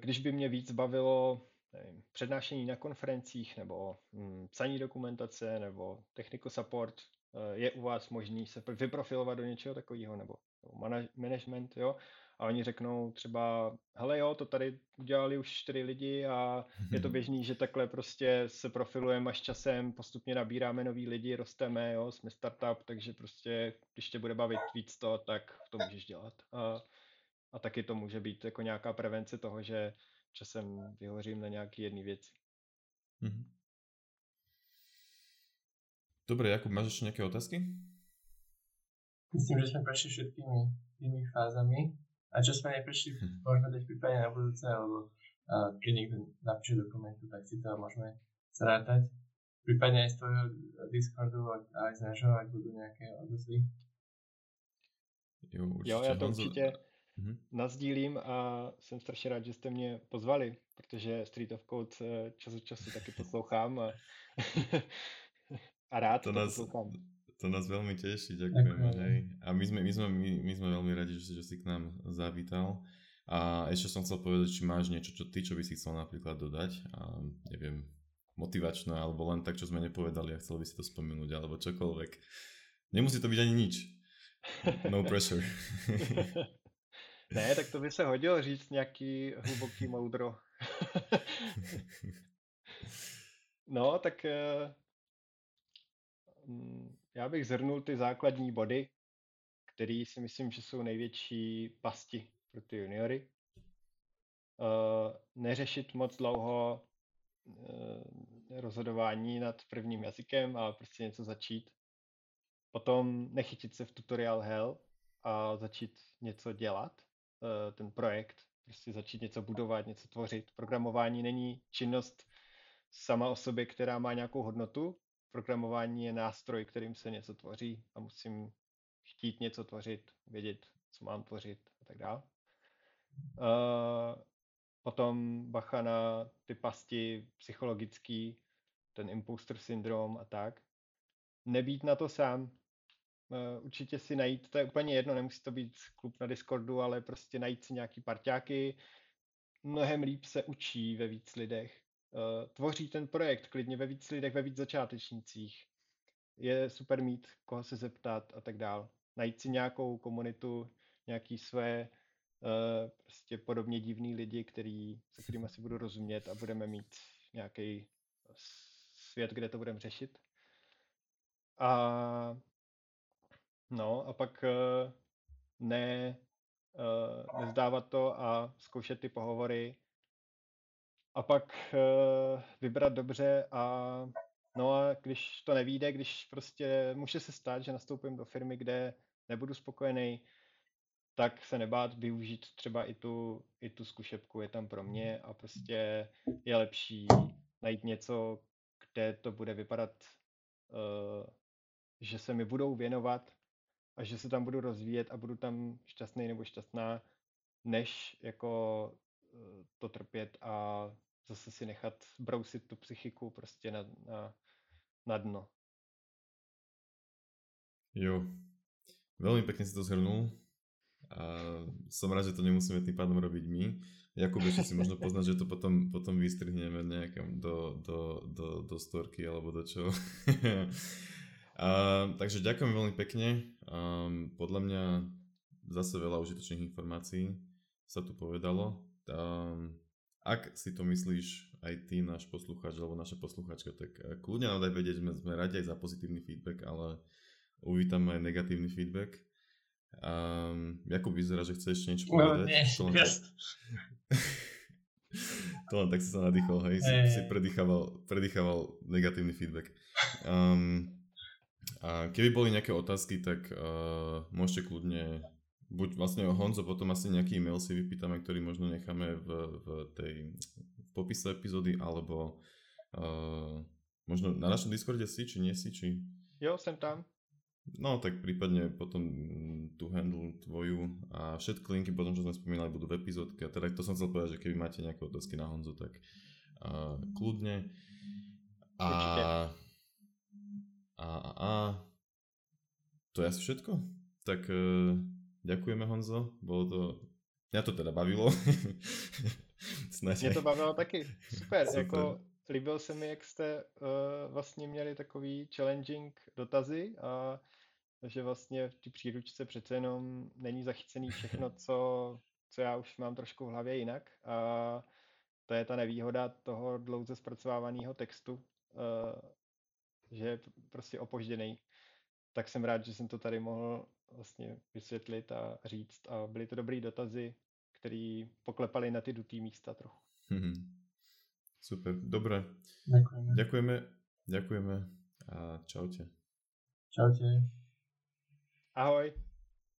když by mě víc bavilo nevím, přednášení na konferencích nebo hm, psaní dokumentace nebo technical support, eh, je u vás možný se vyprofilovat do něčeho takového nebo, management, jo, a oni řeknou třeba, hele jo, to tady udělali už čtyři lidi a je to běžný, že takhle prostě se profilujeme až časem, postupně nabíráme nový lidi, rosteme, jo, jsme startup, takže prostě, když tě bude bavit víc to, tak to můžeš dělat. A a taky to může být jako nějaká prevence toho, že časem vyhořím na nějaký jedné věci. Mm-hmm. Dobre, Jakub, máš ještě nějaké otázky? Myslím, že jsme prešli všetkými tými fázami. A čo sme neprešli, hm. môžeme dať prípadne na budúce, alebo uh, keď niekto napíše dokumentu, tak si to môžeme zrátať. Prípadne aj z tvojho Discordu a aj z nášho, ak budú nejaké odozvy. Jo, určitě. jo, já to určitě, mm-hmm. nazdílím a jsem strašně rád, že jste mě pozvali, protože Street of Code eh, čas od času taky poslouchám a, a rád to, to nás, poslouchám. To nás veľmi teší, ďakujeme. Hej. A my sme, my, sme, my, my sme veľmi radi, že, že si k nám zavítal. A ešte som chcel povedať, či máš niečo, čo ty, čo by si chcel napríklad dodať. A neviem, motivačné, alebo len tak, čo sme nepovedali a chcel by si to spomenúť, alebo čokoľvek. Nemusí to byť ani nič. No pressure. Ne, tak to by se hodilo říct nějaký hluboký moudro. no, tak eh, mm, já bych zhrnul ty základní body, které si myslím, že jsou největší pasti pro ty juniory. Uh, neřešit moc dlouho uh, rozhodování nad prvním jazykem, ale prostě něco začít. Potom nechytit se v tutorial hell a začít něco dělat. Eh, ten projekt, prostě začít něco budovat, něco tvořit. Programování není činnost sama o sobě, která má nějakou hodnotu. Programování je nástroj, kterým se něco tvoří a musím chtít něco tvořit, vědět, co mám tvořit a tak dále. Uh, potom bacha na ty pasti psychologický, ten imposter syndrom a tak. Nebýt na to sám, určitě si najít, to je úplně jedno, nemusí to být klub na Discordu, ale prostě najít si nějaký parťáky. Mnohem líp se učí ve víc lidech. Uh, tvoří ten projekt klidně ve víc lidech, ve víc začátečnících. Je super mít koho se zeptat a tak dál. Najít si nějakou komunitu, nějaký své uh, prostě podobně divný lidi, který, se kterými si budu rozumět a budeme mít nějaký svět, kde to budeme řešit. A No a pak uh, ne, uh, nezdávat to a zkoušet ty pohovory. A pak uh, vybrat dobře a No a když to nevíde, když prostě může se stát, že nastoupím do firmy, kde nebudu spokojený, tak se nebát využít třeba i tu, i tu zkušebku je tam pro mě a prostě je lepší najít něco, kde to bude vypadat, že se mi budou věnovat a že se tam budu rozvíjet a budu tam šťastný nebo šťastná, než jako uh, to trpět a zase si nechat brousit tu psychiku prostě na, na, na dno. Jo, veľmi pekne si to zhrnul a som rád, že to nemusíme tým pádom robiť my. Jakub, ešte si možno poznať, že to potom, potom vystrihneme nejakam do, do, do, do storky alebo do čo. A, takže ďakujem veľmi pekne. Um, podľa mňa zase veľa užitočných informácií sa tu povedalo. Um, ak si to myslíš aj ty, náš poslucháč alebo naša posluchačka, tak kľudne nám daj vedieť, sme, sme radi aj za pozitívny feedback, ale uvítam aj negatívny feedback. Um, Jakub vyzerá, že chce ešte niečo no, povedať. No, nie, to, len tak... to len tak si sa nadýchol, hej, si, si predýchaval, predýchaval negatívny feedback. Um, a keby boli nejaké otázky, tak uh, môžete kľudne, buď vlastne Honzo, potom asi nejaký e-mail si vypýtame, ktorý možno necháme v, v tej v popise epizódy, alebo uh, možno na našom Discorde si, či nie si, či... Jo, jsem tam. No tak prípadne potom tú handle tvoju a všetky linky potom, čo sme spomínali, budú v epizódke. Teda to som chcel povedať, že keby máte nejaké otázky na Honzu, tak uh, kľudne. A, a, a, a to je asi všetko. Tak uh, ďakujeme Honzo, bolo to, mňa to teda bavilo. Mě to bavilo taky, super, super. jako líbil se mi, jak jste uh, vlastně měli takový challenging dotazy a že vlastně v té příručce přece jenom není zachycený všechno, co, co já už mám trošku v hlavě jinak. A to je ta nevýhoda toho dlouze zpracovávaného textu, uh, že je prostě opožděný. Tak jsem rád, že jsem to tady mohl vlastně vysvětlit a říct. A byly to dobrý dotazy, které poklepali na ty dutý místa trochu. Mm-hmm. Super, dobre. Ďakujeme. Ďakujeme, ďakujeme a čaute. Čaute. Ahoj.